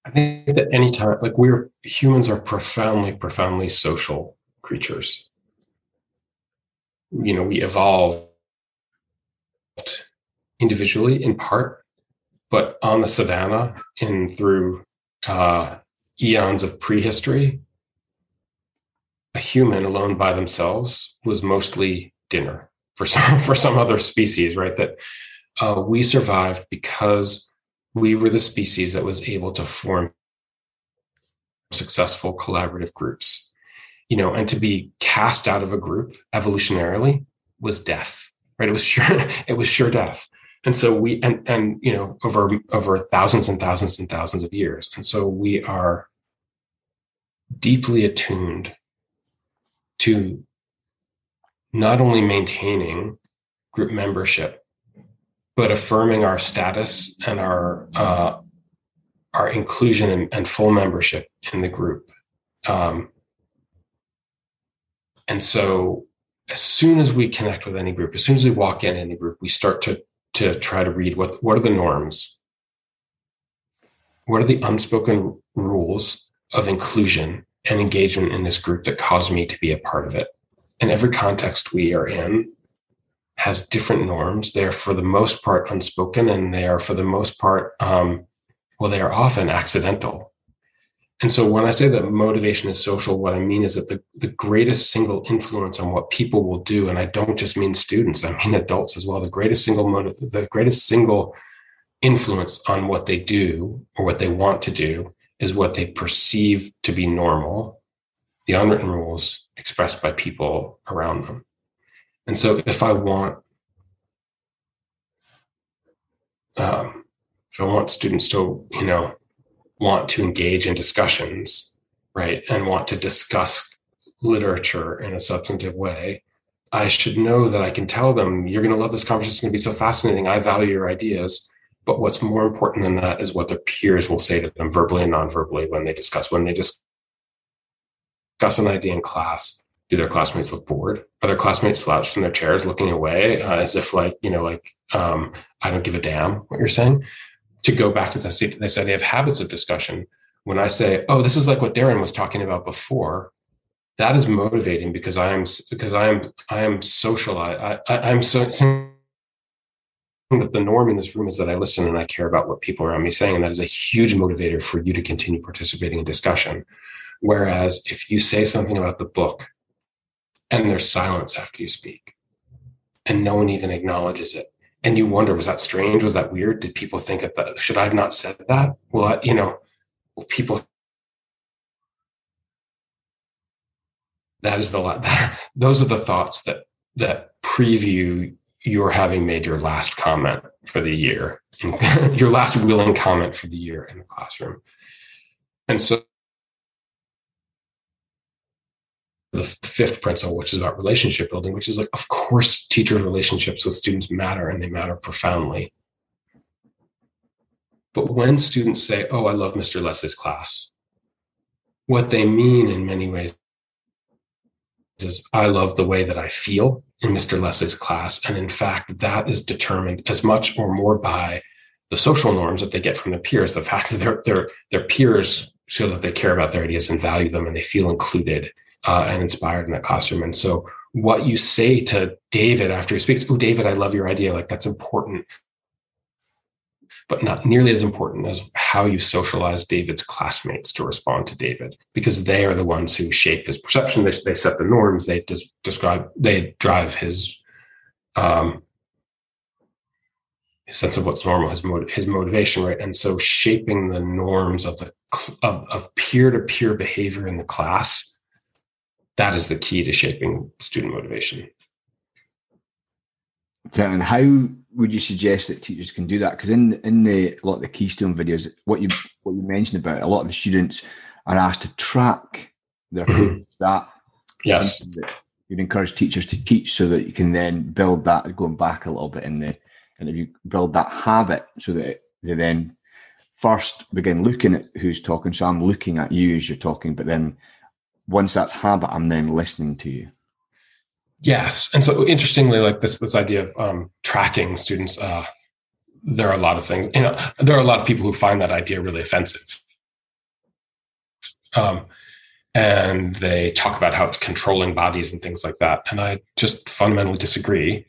I think that anytime, like we're humans are profoundly, profoundly social creatures. You know, we evolved individually in part, but on the savannah and through uh, eons of prehistory, a human alone by themselves was mostly dinner for some for some other species, right? That uh, we survived because we were the species that was able to form successful collaborative groups. You know, and to be cast out of a group evolutionarily was death, right? It was sure it was sure death. And so we and and you know over over thousands and thousands and thousands of years. And so we are deeply attuned to not only maintaining group membership, but affirming our status and our uh, our inclusion and, and, full membership in the group. Um, and so as soon as we connect with any group, as soon as we walk in any group, we start to to try to read what what are the norms, what are the unspoken rules of inclusion and engagement in this group that caused me to be a part of it. And every context we are in has different norms. They are for the most part unspoken, and they are for the most part, um, well, they are often accidental. And so when I say that motivation is social, what I mean is that the, the greatest single influence on what people will do, and I don't just mean students, I mean adults as well, the greatest single motive, the greatest single influence on what they do or what they want to do is what they perceive to be normal, the unwritten rules expressed by people around them. And so if I want um, if I want students to, you know, want to engage in discussions, right, and want to discuss literature in a substantive way, I should know that I can tell them, you're going to love this conversation. It's going to be so fascinating. I value your ideas. But what's more important than that is what their peers will say to them verbally and non-verbally when they discuss. When they discuss an idea in class, do their classmates look bored? Are their classmates slouched in their chairs looking away uh, as if like, you know, like, um, I don't give a damn what you're saying? to go back to this, they idea of habits of discussion. When I say, "Oh, this is like what Darren was talking about before," that is motivating because I am because I am I am socialized. I, I, am so that the norm in this room is that I listen and I care about what people around me saying, and that is a huge motivator for you to continue participating in discussion. Whereas if you say something about the book and there's silence after you speak, and no one even acknowledges it, and you wonder was that strange? Was that weird? Did people think that should i have not said that? Well you know people that is the lot that, those are the thoughts that that preview your having made your last comment for the year your last willing comment for the year in the classroom and so the fifth principle, which is about relationship building, which is like, of course, teachers' relationships with students matter and they matter profoundly. But when students say, Oh, I love Mr. Leslie's class, what they mean in many ways is, I love the way that I feel in Mr. Leslie's class. And in fact, that is determined as much or more by the social norms that they get from their peers, the fact that their, their, their peers show that they care about their ideas and value them and they feel included uh, and inspired in that classroom. And so, what you say to David after he speaks, "Oh, David, I love your idea," like that's important, but not nearly as important as how you socialize David's classmates to respond to David, because they are the ones who shape his perception. They, they set the norms. They des- describe. They drive his. Um, his sense of what's normal, his, motiv- his motivation, right? And so shaping the norms of the of, of peer-to-peer behavior in the class that is the key to shaping student motivation. And how would you suggest that teachers can do that? Because in in the a lot of the Keystone videos, what you what you mentioned about a lot of the students are asked to track their mm-hmm. that. Yes, you'd encourage teachers to teach so that you can then build that going back a little bit in the and if you build that habit so that they then first begin looking at who's talking. So I'm looking at you as you're talking, but then once that's habit, I'm then listening to you. Yes, and so interestingly, like this this idea of um, tracking students, uh, there are a lot of things. You know, there are a lot of people who find that idea really offensive, um, and they talk about how it's controlling bodies and things like that. And I just fundamentally disagree.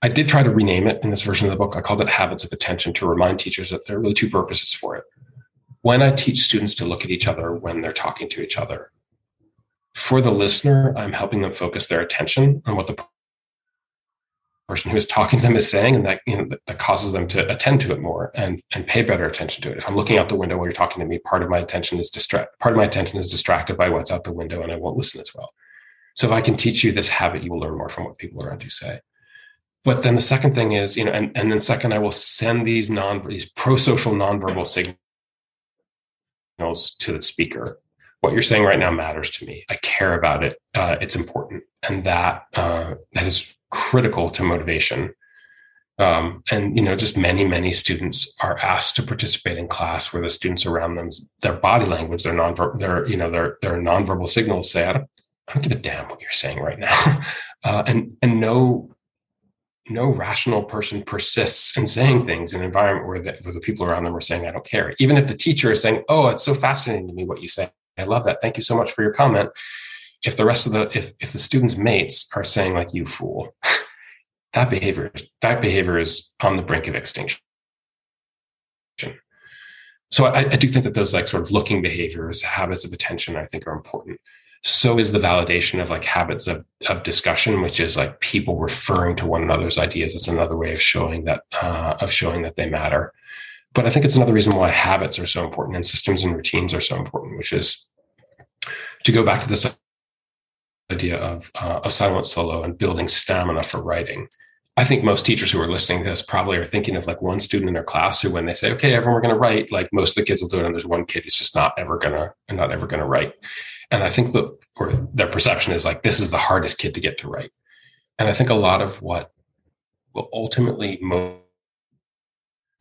I did try to rename it in this version of the book. I called it Habits of Attention to remind teachers that there are really two purposes for it. When I teach students to look at each other when they're talking to each other, for the listener, I'm helping them focus their attention on what the person who is talking to them is saying, and that you know that causes them to attend to it more and and pay better attention to it. If I'm looking out the window while you're talking to me, part of my attention is distract. Part of my attention is distracted by what's out the window, and I won't listen as well. So if I can teach you this habit, you will learn more from what people around you say. But then the second thing is, you know, and, and then second, I will send these non these pro-social nonverbal signals to the speaker what you're saying right now matters to me. I care about it. Uh, it's important, and that uh, that is critical to motivation. Um, and you know, just many many students are asked to participate in class where the students around them, their body language, their non, their you know, their their nonverbal signals say, I don't, I don't give a damn what you're saying right now. Uh, and and no no rational person persists in saying things in an environment where the, where the people around them are saying, I don't care. Even if the teacher is saying, Oh, it's so fascinating to me what you say. I love that. Thank you so much for your comment. If the rest of the if if the students' mates are saying like you fool, that behavior that behavior is on the brink of extinction. So I, I do think that those like sort of looking behaviors, habits of attention, I think are important so is the validation of like habits of, of discussion which is like people referring to one another's ideas it's another way of showing that uh, of showing that they matter but i think it's another reason why habits are so important and systems and routines are so important which is to go back to this idea of uh, of silent solo and building stamina for writing I think most teachers who are listening to this probably are thinking of like one student in their class who, when they say, "Okay, everyone, we're going to write," like most of the kids will do it, and there's one kid who's just not ever gonna, not ever gonna write and I think that or their perception is like this is the hardest kid to get to write. And I think a lot of what will ultimately motivate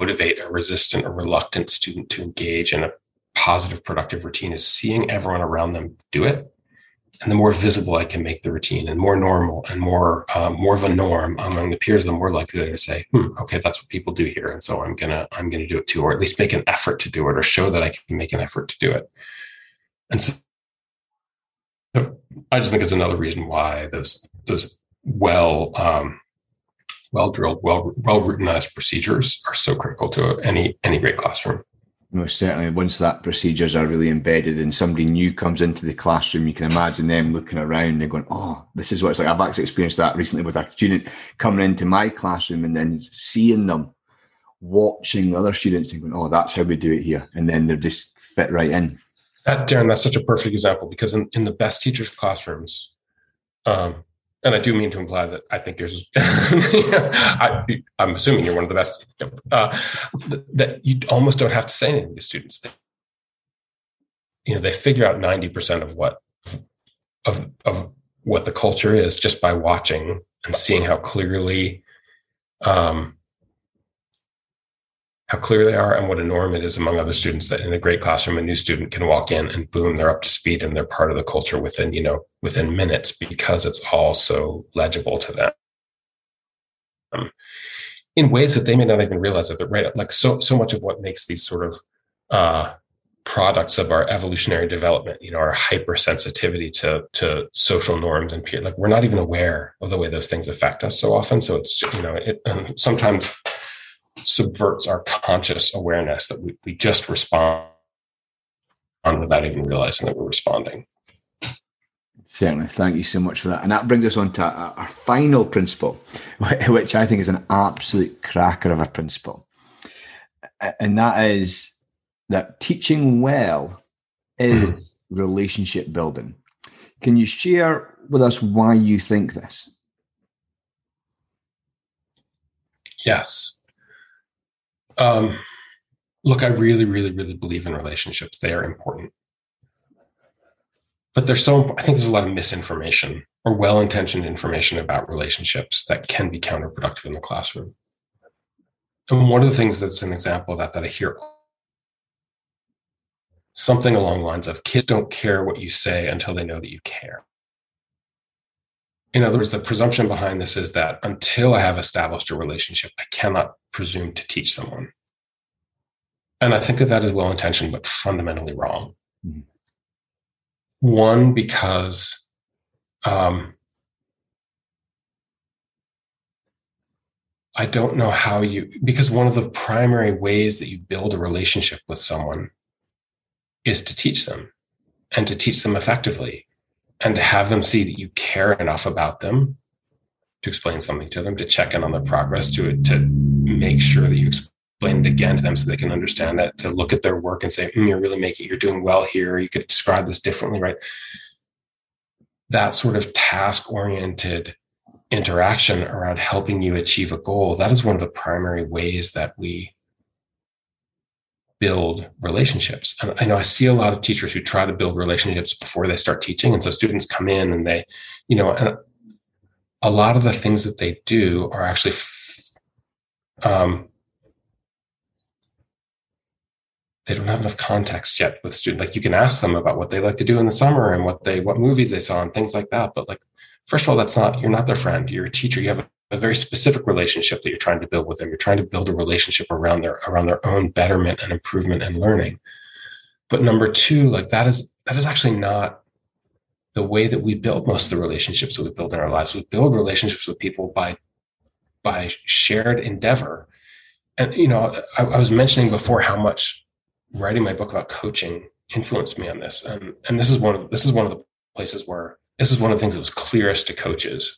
a resistant or reluctant student to engage in a positive, productive routine is seeing everyone around them do it. And the more visible I can make the routine and more normal and more um, more of a norm among the peers, the more likely they're to say, hmm, okay, that's what people do here. And so I'm gonna I'm gonna do it too, or at least make an effort to do it or show that I can make an effort to do it. And so I just think it's another reason why those those well um, well drilled, well well routinized procedures are so critical to any any great classroom. No, certainly. Once that procedures are really embedded and somebody new comes into the classroom, you can imagine them looking around and going, "Oh, this is what it's like." I've actually experienced that recently with a student coming into my classroom and then seeing them watching other students and going, "Oh, that's how we do it here," and then they're just fit right in. That Darren, that's such a perfect example because in, in the best teachers' classrooms, um, and I do mean to imply that I think yours is. I, am assuming you're one of the best. Uh, that you almost don't have to say anything to students. They, you know, they figure out ninety percent of what of of what the culture is just by watching and seeing how clearly um, how clear they are and what a norm it is among other students that in a great classroom a new student can walk in and boom they're up to speed and they're part of the culture within you know within minutes because it's all so legible to them. Um, in ways that they may not even realize that they're right like so so much of what makes these sort of uh, products of our evolutionary development you know our hypersensitivity to to social norms and peer like we're not even aware of the way those things affect us so often. So it's you know it sometimes subverts our conscious awareness that we, we just respond without even realizing that we're responding. Certainly. Thank you so much for that. And that brings us on to our final principle, which I think is an absolute cracker of a principle. And that is that teaching well is mm-hmm. relationship building. Can you share with us why you think this? Yes. Um, look, I really, really, really believe in relationships. They are important. But there's so, I think there's a lot of misinformation or well intentioned information about relationships that can be counterproductive in the classroom. And one of the things that's an example of that that I hear something along the lines of kids don't care what you say until they know that you care. In other words, the presumption behind this is that until I have established a relationship, I cannot presume to teach someone. And I think that that is well intentioned, but fundamentally wrong. Mm-hmm. One, because um, I don't know how you, because one of the primary ways that you build a relationship with someone is to teach them and to teach them effectively and to have them see that you care enough about them to explain something to them, to check in on their progress, to to make sure that you explain it again to them so they can understand that, to look at their work and say, mm, "You're really making, you're doing well here. You could describe this differently, right?" That sort of task-oriented interaction around helping you achieve a goal. That is one of the primary ways that we build relationships. And I know I see a lot of teachers who try to build relationships before they start teaching. And so students come in and they, you know, and a lot of the things that they do are actually, um, they don't have enough context yet with students. Like you can ask them about what they like to do in the summer and what they what movies they saw and things like that. But like, first of all, that's not you're not their friend. You're a teacher. You have a, very specific relationship that you're trying to build with them. You're trying to build a relationship around their around their own betterment and improvement and learning. But number two, like that is that is actually not the way that we build most of the relationships that we build in our lives. We build relationships with people by by shared endeavor. And you know, I, I was mentioning before how much writing my book about coaching influenced me on this. And and this is one of this is one of the places where this is one of the things that was clearest to coaches.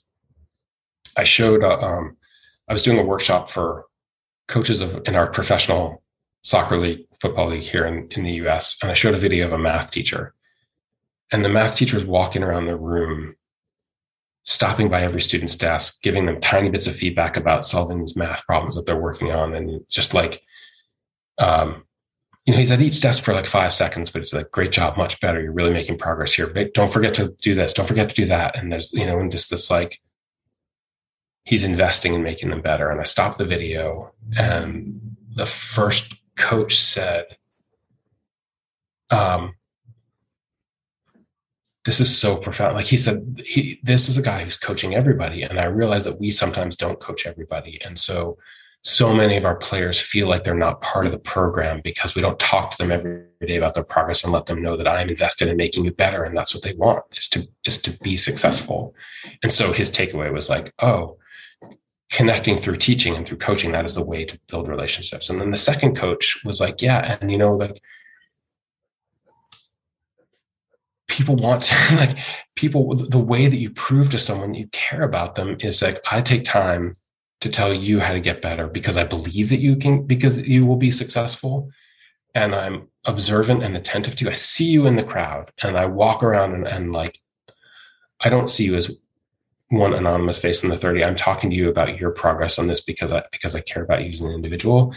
I showed uh, um, I was doing a workshop for coaches of in our professional soccer league, football league here in, in the US, and I showed a video of a math teacher and the math teacher was walking around the room, stopping by every student's desk, giving them tiny bits of feedback about solving these math problems that they're working on. And just like, um, you know, he's at each desk for like five seconds, but it's like, great job, much better. You're really making progress here. But don't forget to do this. Don't forget to do that. And there's, you know, and just this like, he's investing in making them better. And I stopped the video and the first coach said, um, this is so profound. Like he said, he, this is a guy who's coaching everybody. And I realize that we sometimes don't coach everybody. And so, so many of our players feel like they're not part of the program because we don't talk to them every day about their progress and let them know that I'm invested in making you better. And that's what they want is to, is to be successful. And so his takeaway was like, oh, connecting through teaching and through coaching, that is the way to build relationships. And then the second coach was like, yeah. And you know, like, people want to like people the way that you prove to someone you care about them is like i take time to tell you how to get better because i believe that you can because you will be successful and i'm observant and attentive to you i see you in the crowd and i walk around and, and like i don't see you as one anonymous face in the 30 i'm talking to you about your progress on this because i because i care about you as an individual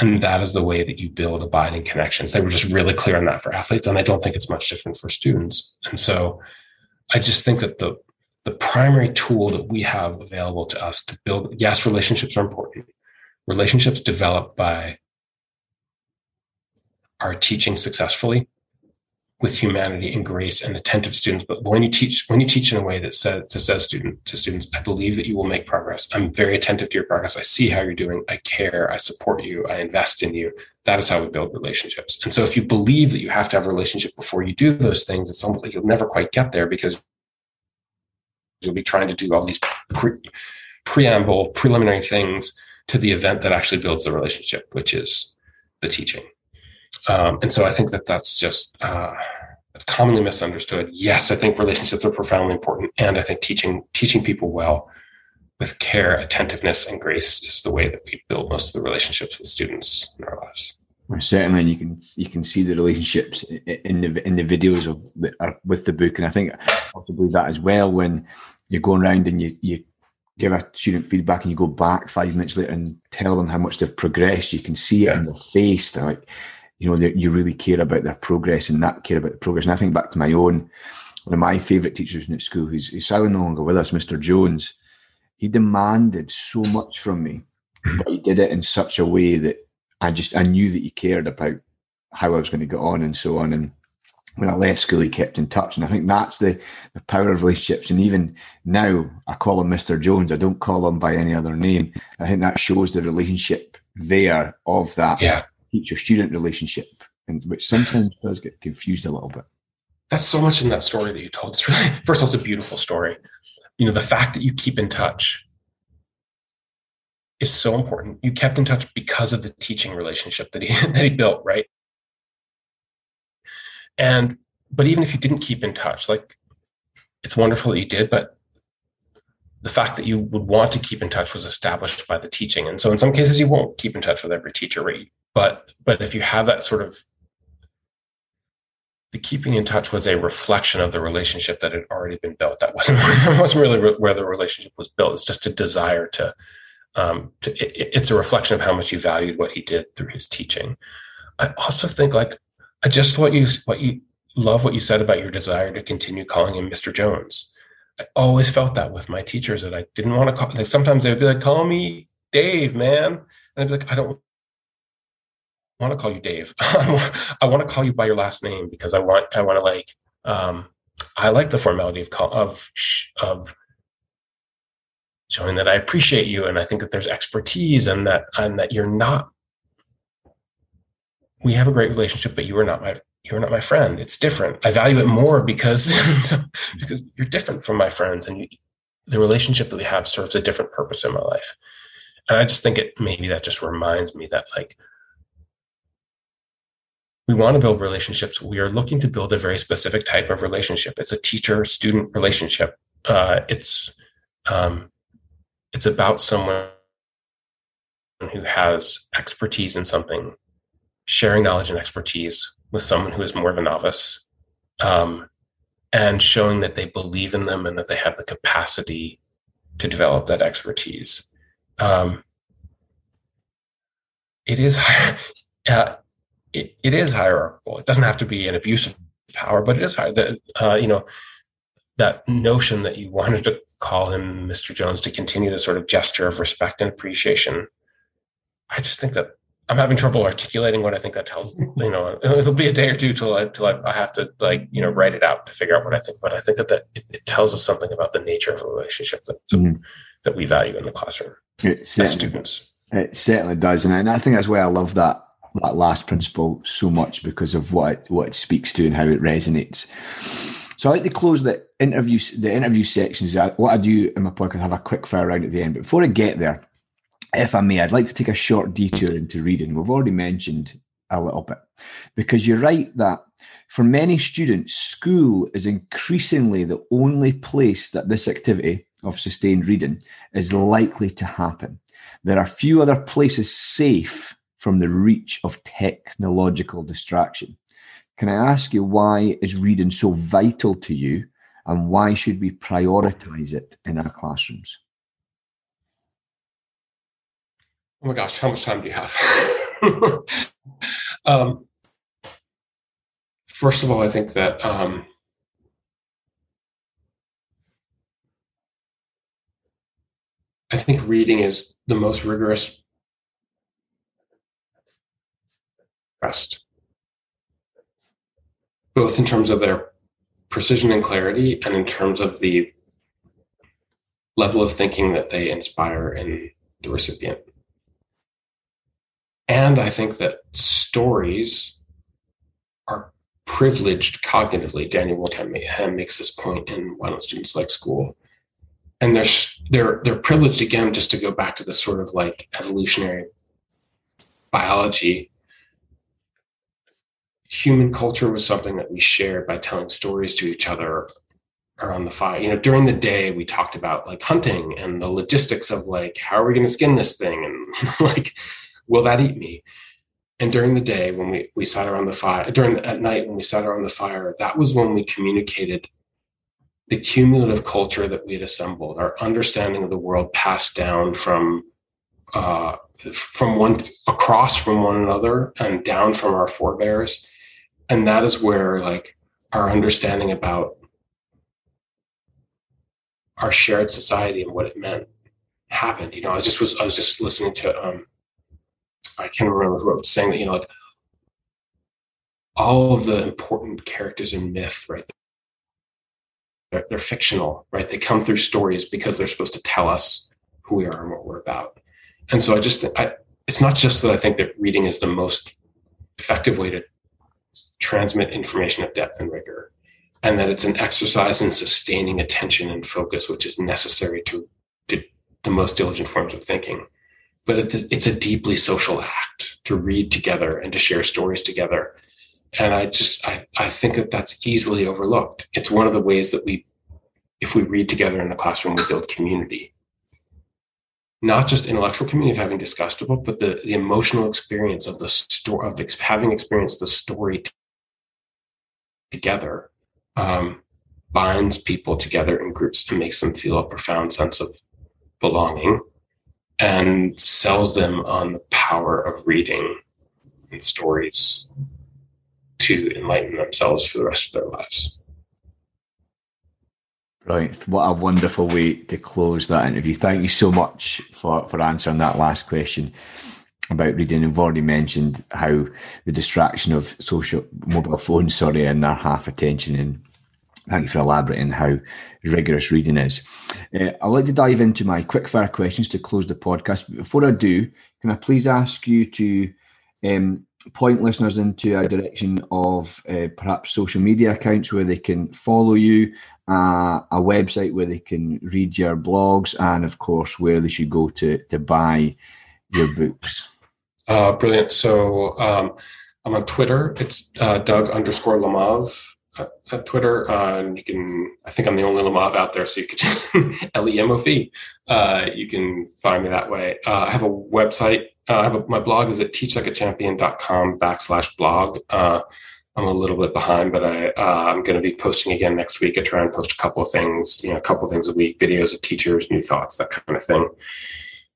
and that is the way that you build abiding connections. They were just really clear on that for athletes. And I don't think it's much different for students. And so I just think that the, the primary tool that we have available to us to build, yes, relationships are important. Relationships developed by our teaching successfully with humanity and grace and attentive students. But when you teach, when you teach in a way that says to says student to students, I believe that you will make progress. I'm very attentive to your progress. I see how you're doing. I care. I support you. I invest in you. That is how we build relationships. And so if you believe that you have to have a relationship before you do those things, it's almost like you'll never quite get there because you'll be trying to do all these pre- preamble, preliminary things to the event that actually builds the relationship, which is the teaching. Um, and so I think that that's just uh, it's commonly misunderstood. Yes, I think relationships are profoundly important, and I think teaching teaching people well with care, attentiveness, and grace is the way that we build most of the relationships with students in our lives. Certainly, and you can you can see the relationships in the in the videos of the, uh, with the book, and I think possibly that as well when you're going around and you you give a student feedback and you go back five minutes later and tell them how much they've progressed. You can see it yeah. in their face. They're like, you know, you really care about their progress and that care about the progress. And I think back to my own, one of my favourite teachers at school, who's, who's sadly no longer with us, Mr. Jones. He demanded so much from me, but he did it in such a way that I just I knew that he cared about how I was going to get on and so on. And when I left school, he kept in touch, and I think that's the the power of relationships. And even now, I call him Mister Jones. I don't call him by any other name. I think that shows the relationship there of that yeah teacher student relationship, and which sometimes does get confused a little bit. That's so much in that story that you told. It's really first of all, it's a beautiful story. You know, the fact that you keep in touch is so important. You kept in touch because of the teaching relationship that he that he built, right? And but even if you didn't keep in touch, like it's wonderful that you did, but the fact that you would want to keep in touch was established by the teaching. And so in some cases you won't keep in touch with every teacher, right? But but if you have that sort of the keeping in touch was a reflection of the relationship that had already been built. That wasn't that wasn't really where the relationship was built. It's just a desire to. Um, to it, it's a reflection of how much you valued what he did through his teaching. I also think like I just what you what you love what you said about your desire to continue calling him Mr. Jones. I always felt that with my teachers that I didn't want to call. Like sometimes they would be like, "Call me Dave, man," and I'd be like, "I don't want to call you Dave. I want to call you by your last name because I want I want to like um, I like the formality of call, of of showing that I appreciate you and I think that there's expertise and that and that you're not we have a great relationship but you are not my you're not my friend. It's different. I value it more because because you're different from my friends and you, the relationship that we have serves a different purpose in my life. And I just think it maybe that just reminds me that like we want to build relationships. We are looking to build a very specific type of relationship. It's a teacher student relationship. Uh, it's um, it's about someone who has expertise in something, sharing knowledge and expertise with someone who is more of a novice, um, and showing that they believe in them and that they have the capacity to develop that expertise. Um, it is uh, it, it is hierarchical. It doesn't have to be an abuse of power, but it is high. That uh, you know that notion that you wanted to call him Mr. Jones to continue the sort of gesture of respect and appreciation. I just think that I'm having trouble articulating what I think that tells. You know, it'll be a day or two till I till I, I have to like you know write it out to figure out what I think. But I think that that it, it tells us something about the nature of a relationship that mm-hmm. that we value in the classroom it as students. It certainly does, and I think that's why I love that that last principle so much because of what it, what it speaks to and how it resonates. So I like to close the interview the interview sections. What I do in my podcast, I have a quick fire round at the end. But before I get there, if I may, I'd like to take a short detour into reading. We've already mentioned a little bit because you're right that for many students, school is increasingly the only place that this activity of sustained reading is likely to happen. There are few other places safe from the reach of technological distraction. Can I ask you why is reading so vital to you and why should we prioritize it in our classrooms? Oh my gosh, how much time do you have? um, first of all, I think that um, I think reading is the most rigorous both in terms of their precision and clarity and in terms of the level of thinking that they inspire in the recipient. And I think that stories are privileged cognitively. Daniel Willingham makes this point in Why Don't Students Like School? And they're, they're, they're privileged again, just to go back to the sort of like evolutionary biology human culture was something that we shared by telling stories to each other around the fire. You know, during the day we talked about like hunting and the logistics of like how are we going to skin this thing and like will that eat me? And during the day when we we sat around the fire, during the, at night when we sat around the fire, that was when we communicated the cumulative culture that we had assembled, our understanding of the world passed down from uh, from one across from one another and down from our forebears and that is where like our understanding about our shared society and what it meant happened. You know, I just was I was just listening to um I can't remember who I was saying that, you know, like all of the important characters in myth, right? They're, they're fictional, right? They come through stories because they're supposed to tell us who we are and what we're about. And so I just I it's not just that I think that reading is the most effective way to transmit information of depth and rigor, and that it's an exercise in sustaining attention and focus, which is necessary to, to the most diligent forms of thinking. But it's a deeply social act to read together and to share stories together. And I just, I, I think that that's easily overlooked. It's one of the ways that we, if we read together in the classroom, we build community not just intellectual community of having discussed a book, but the, the emotional experience of the story of ex- having experienced the story together um, binds people together in groups and makes them feel a profound sense of belonging and sells them on the power of reading and stories to enlighten themselves for the rest of their lives. Right. What a wonderful way to close that interview. Thank you so much for, for answering that last question. About reading. I've already mentioned how the distraction of social mobile phones, sorry, and their half attention. And thank you for elaborating how rigorous reading is. Uh, I'd like to dive into my quickfire questions to close the podcast. But before I do, can I please ask you to um, point listeners into a direction of uh, perhaps social media accounts where they can follow you, uh, a website where they can read your blogs, and of course where they should go to to buy your books. Uh, brilliant. So um, I'm on Twitter. It's uh, Doug underscore Lemov at Twitter. Uh, and you can, I think I'm the only Lemov out there, so you could L E M O V. Uh, you can find me that way. Uh, I have a website, uh, I have a, my blog is at teachlikeachampion.com backslash blog. Uh, I'm a little bit behind, but I, uh, I'm going to be posting again next week. I try and post a couple of things, you know, a couple of things a week, videos of teachers, new thoughts, that kind of thing.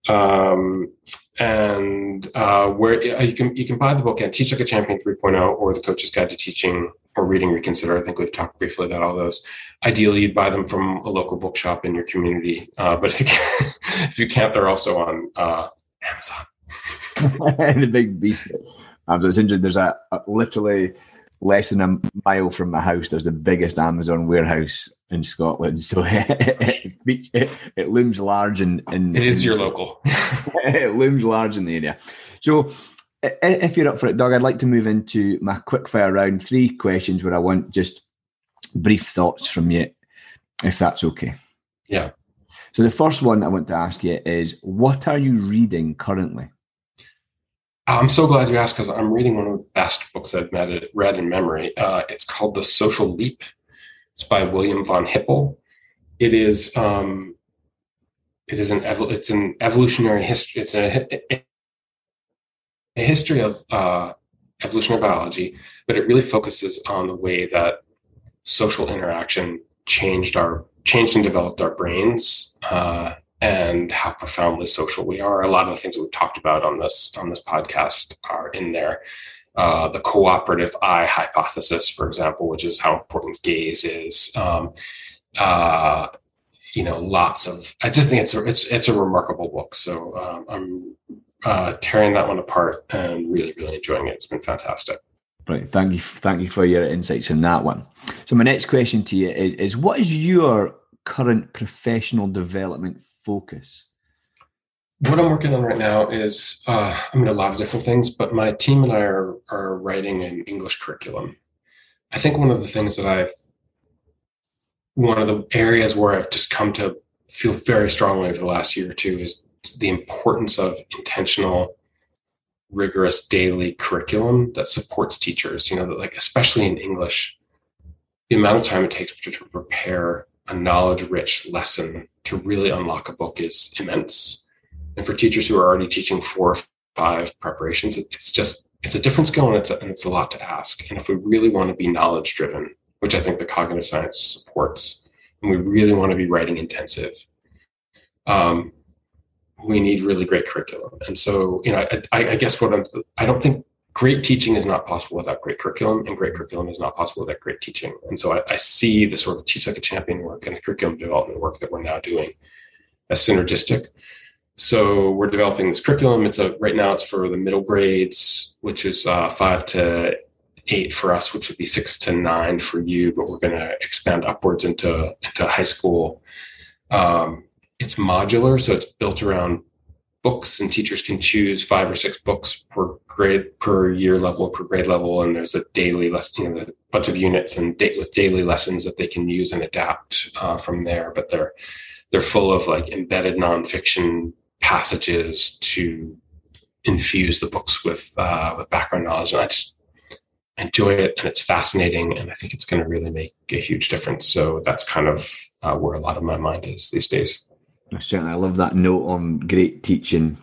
Um, and uh, where you can you can buy the book at Teach Like a Champion 3.0 or the Coach's Guide to Teaching or Reading Reconsidered. I think we've talked briefly about all those. Ideally, you'd buy them from a local bookshop in your community, uh, but if you can't, if you can't, they're also on uh, Amazon. the big beast. Um, so it's interesting. There's a, a, literally less than a mile from my house. There's the biggest Amazon warehouse in Scotland. So it, it, it looms large in, in it is your local. it looms large in the area. So if you're up for it, Doug, I'd like to move into my quickfire round. Three questions where I want just brief thoughts from you, if that's okay. Yeah. So the first one I want to ask you is, what are you reading currently? I'm so glad you asked because I'm reading one of the best books I've read in memory. Uh, it's called The Social Leap. It's by William von Hippel. It is um, it is an it's an evolutionary history. It's a, a, a history of uh, evolutionary biology, but it really focuses on the way that social interaction changed our changed and developed our brains uh, and how profoundly social we are. A lot of the things that we've talked about on this on this podcast are in there. Uh, the cooperative eye hypothesis, for example, which is how important gaze is. Um, uh, you know, lots of. I just think it's a it's it's a remarkable book. So um, I'm uh, tearing that one apart and really really enjoying it. It's been fantastic. Right. Thank you. Thank you for your insights in that one. So my next question to you is, is what is your current professional development focus? What I'm working on right now is uh, I mean a lot of different things, but my team and I are are writing an English curriculum. I think one of the things that I've one of the areas where I've just come to feel very strongly over the last year or two is the importance of intentional rigorous daily curriculum that supports teachers you know like especially in english the amount of time it takes to prepare a knowledge rich lesson to really unlock a book is immense. And for teachers who are already teaching four or five preparations, it's just it's a different skill and it's a, and it's a lot to ask. And if we really want to be knowledge driven, which I think the cognitive science supports, and we really want to be writing intensive, um, we need really great curriculum. And so, you know, I, I guess what I'm, I don't think great teaching is not possible without great curriculum, and great curriculum is not possible without great teaching. And so I, I, see the sort of teach like a champion work and the curriculum development work that we're now doing as synergistic. So we're developing this curriculum. It's a right now it's for the middle grades, which is uh, five to eight for us, which would be six to nine for you. But we're going to expand upwards into into high school. Um, it's modular, so it's built around books and teachers can choose five or six books per grade per year level per grade level and there's a daily lesson you know a bunch of units and da- with daily lessons that they can use and adapt uh, from there. But they're they're full of like embedded nonfiction passages to infuse the books with uh, with background knowledge. And i just enjoy it and it's fascinating and i think it's going to really make a huge difference. So that's kind of uh, where a lot of my mind is these days certainly, I love that note on great teaching.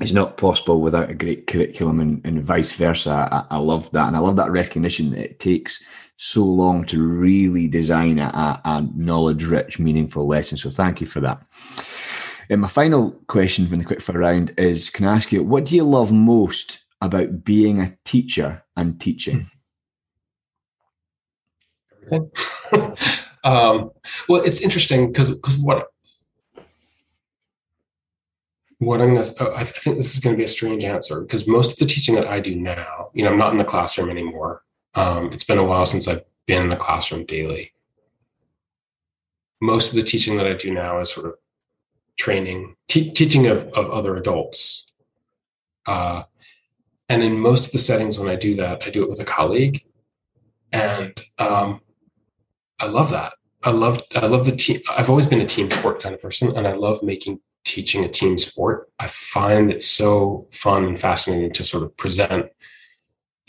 It's not possible without a great curriculum, and, and vice versa. I, I, love that, and I love that recognition that it takes so long to really design a, a knowledge-rich, meaningful lesson. So, thank you for that. And my final question from the quickfire round is: Can I ask you what do you love most about being a teacher and teaching? Everything. um, well, it's interesting because because what what I'm going to, oh, I think this is going to be a strange answer because most of the teaching that I do now, you know, I'm not in the classroom anymore. Um, it's been a while since I've been in the classroom daily. Most of the teaching that I do now is sort of training, te- teaching of, of other adults. Uh, and in most of the settings when I do that, I do it with a colleague. And um, I love that. I love I love the team. I've always been a team sport kind of person, and I love making teaching a team sport. I find it so fun and fascinating to sort of present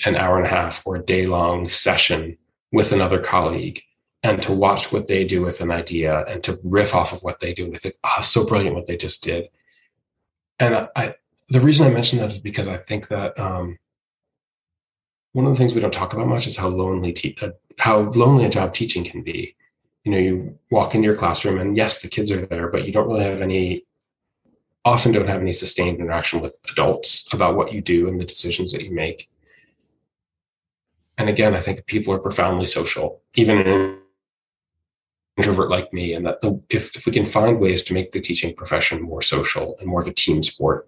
an hour and a half or a day long session with another colleague and to watch what they do with an idea and to riff off of what they do with it. Oh, so brilliant what they just did. And I, I the reason I mention that is because I think that um, one of the things we don't talk about much is how lonely te- uh, how lonely a job teaching can be. You know, you walk into your classroom and yes, the kids are there, but you don't really have any often don't have any sustained interaction with adults about what you do and the decisions that you make. And again, I think people are profoundly social, even an introvert like me. And that the, if, if we can find ways to make the teaching profession more social and more of a team sport,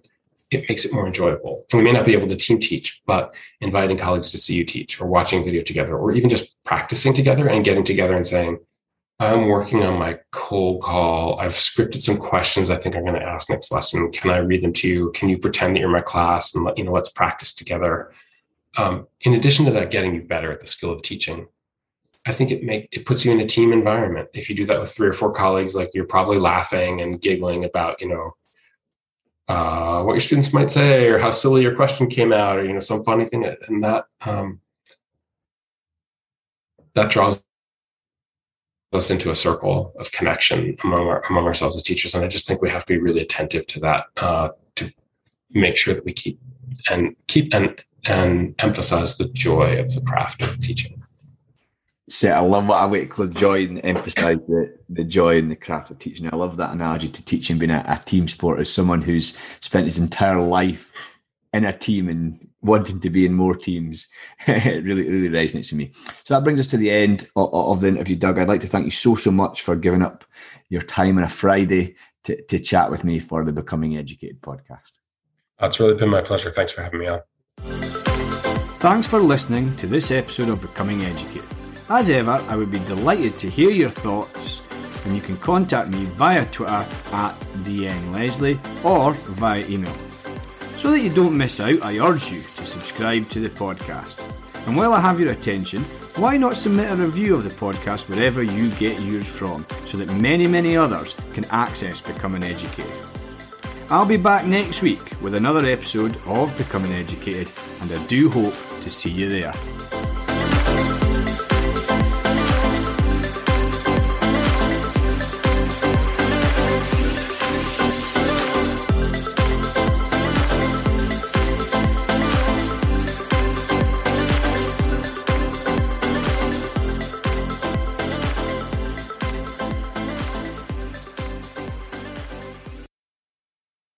it makes it more enjoyable. And we may not be able to team teach, but inviting colleagues to see you teach or watching video together or even just practicing together and getting together and saying, I'm working on my cold call. I've scripted some questions I think I'm going to ask next lesson. Can I read them to you? Can you pretend that you're my class and let you know let's practice together? Um, in addition to that, getting you better at the skill of teaching, I think it make it puts you in a team environment. If you do that with three or four colleagues, like you're probably laughing and giggling about, you know, uh, what your students might say or how silly your question came out or you know some funny thing, and that um, that draws us into a circle of connection among our, among ourselves as teachers. And I just think we have to be really attentive to that uh, to make sure that we keep and keep and and emphasize the joy of the craft of teaching. So I love what I wait to joy and emphasize the, the joy in the craft of teaching. I love that analogy to teaching being a, a team sport as someone who's spent his entire life in a team and wanting to be in more teams. it really, really resonates with me. So that brings us to the end of, of, the interview, Doug. I'd like to thank you so, so much for giving up your time on a Friday to, to chat with me for the Becoming Educated podcast. It's really been my pleasure. Thanks for having me on. Thanks for listening to this episode of Becoming Educated. As ever, I would be delighted to hear your thoughts, and you can contact me via Twitter at DNLeslie or via email. So that you don't miss out, I urge you to subscribe to the podcast. And while I have your attention, why not submit a review of the podcast wherever you get yours from so that many, many others can access Becoming Educated? I'll be back next week with another episode of Becoming Educated, and I do hope to see you there.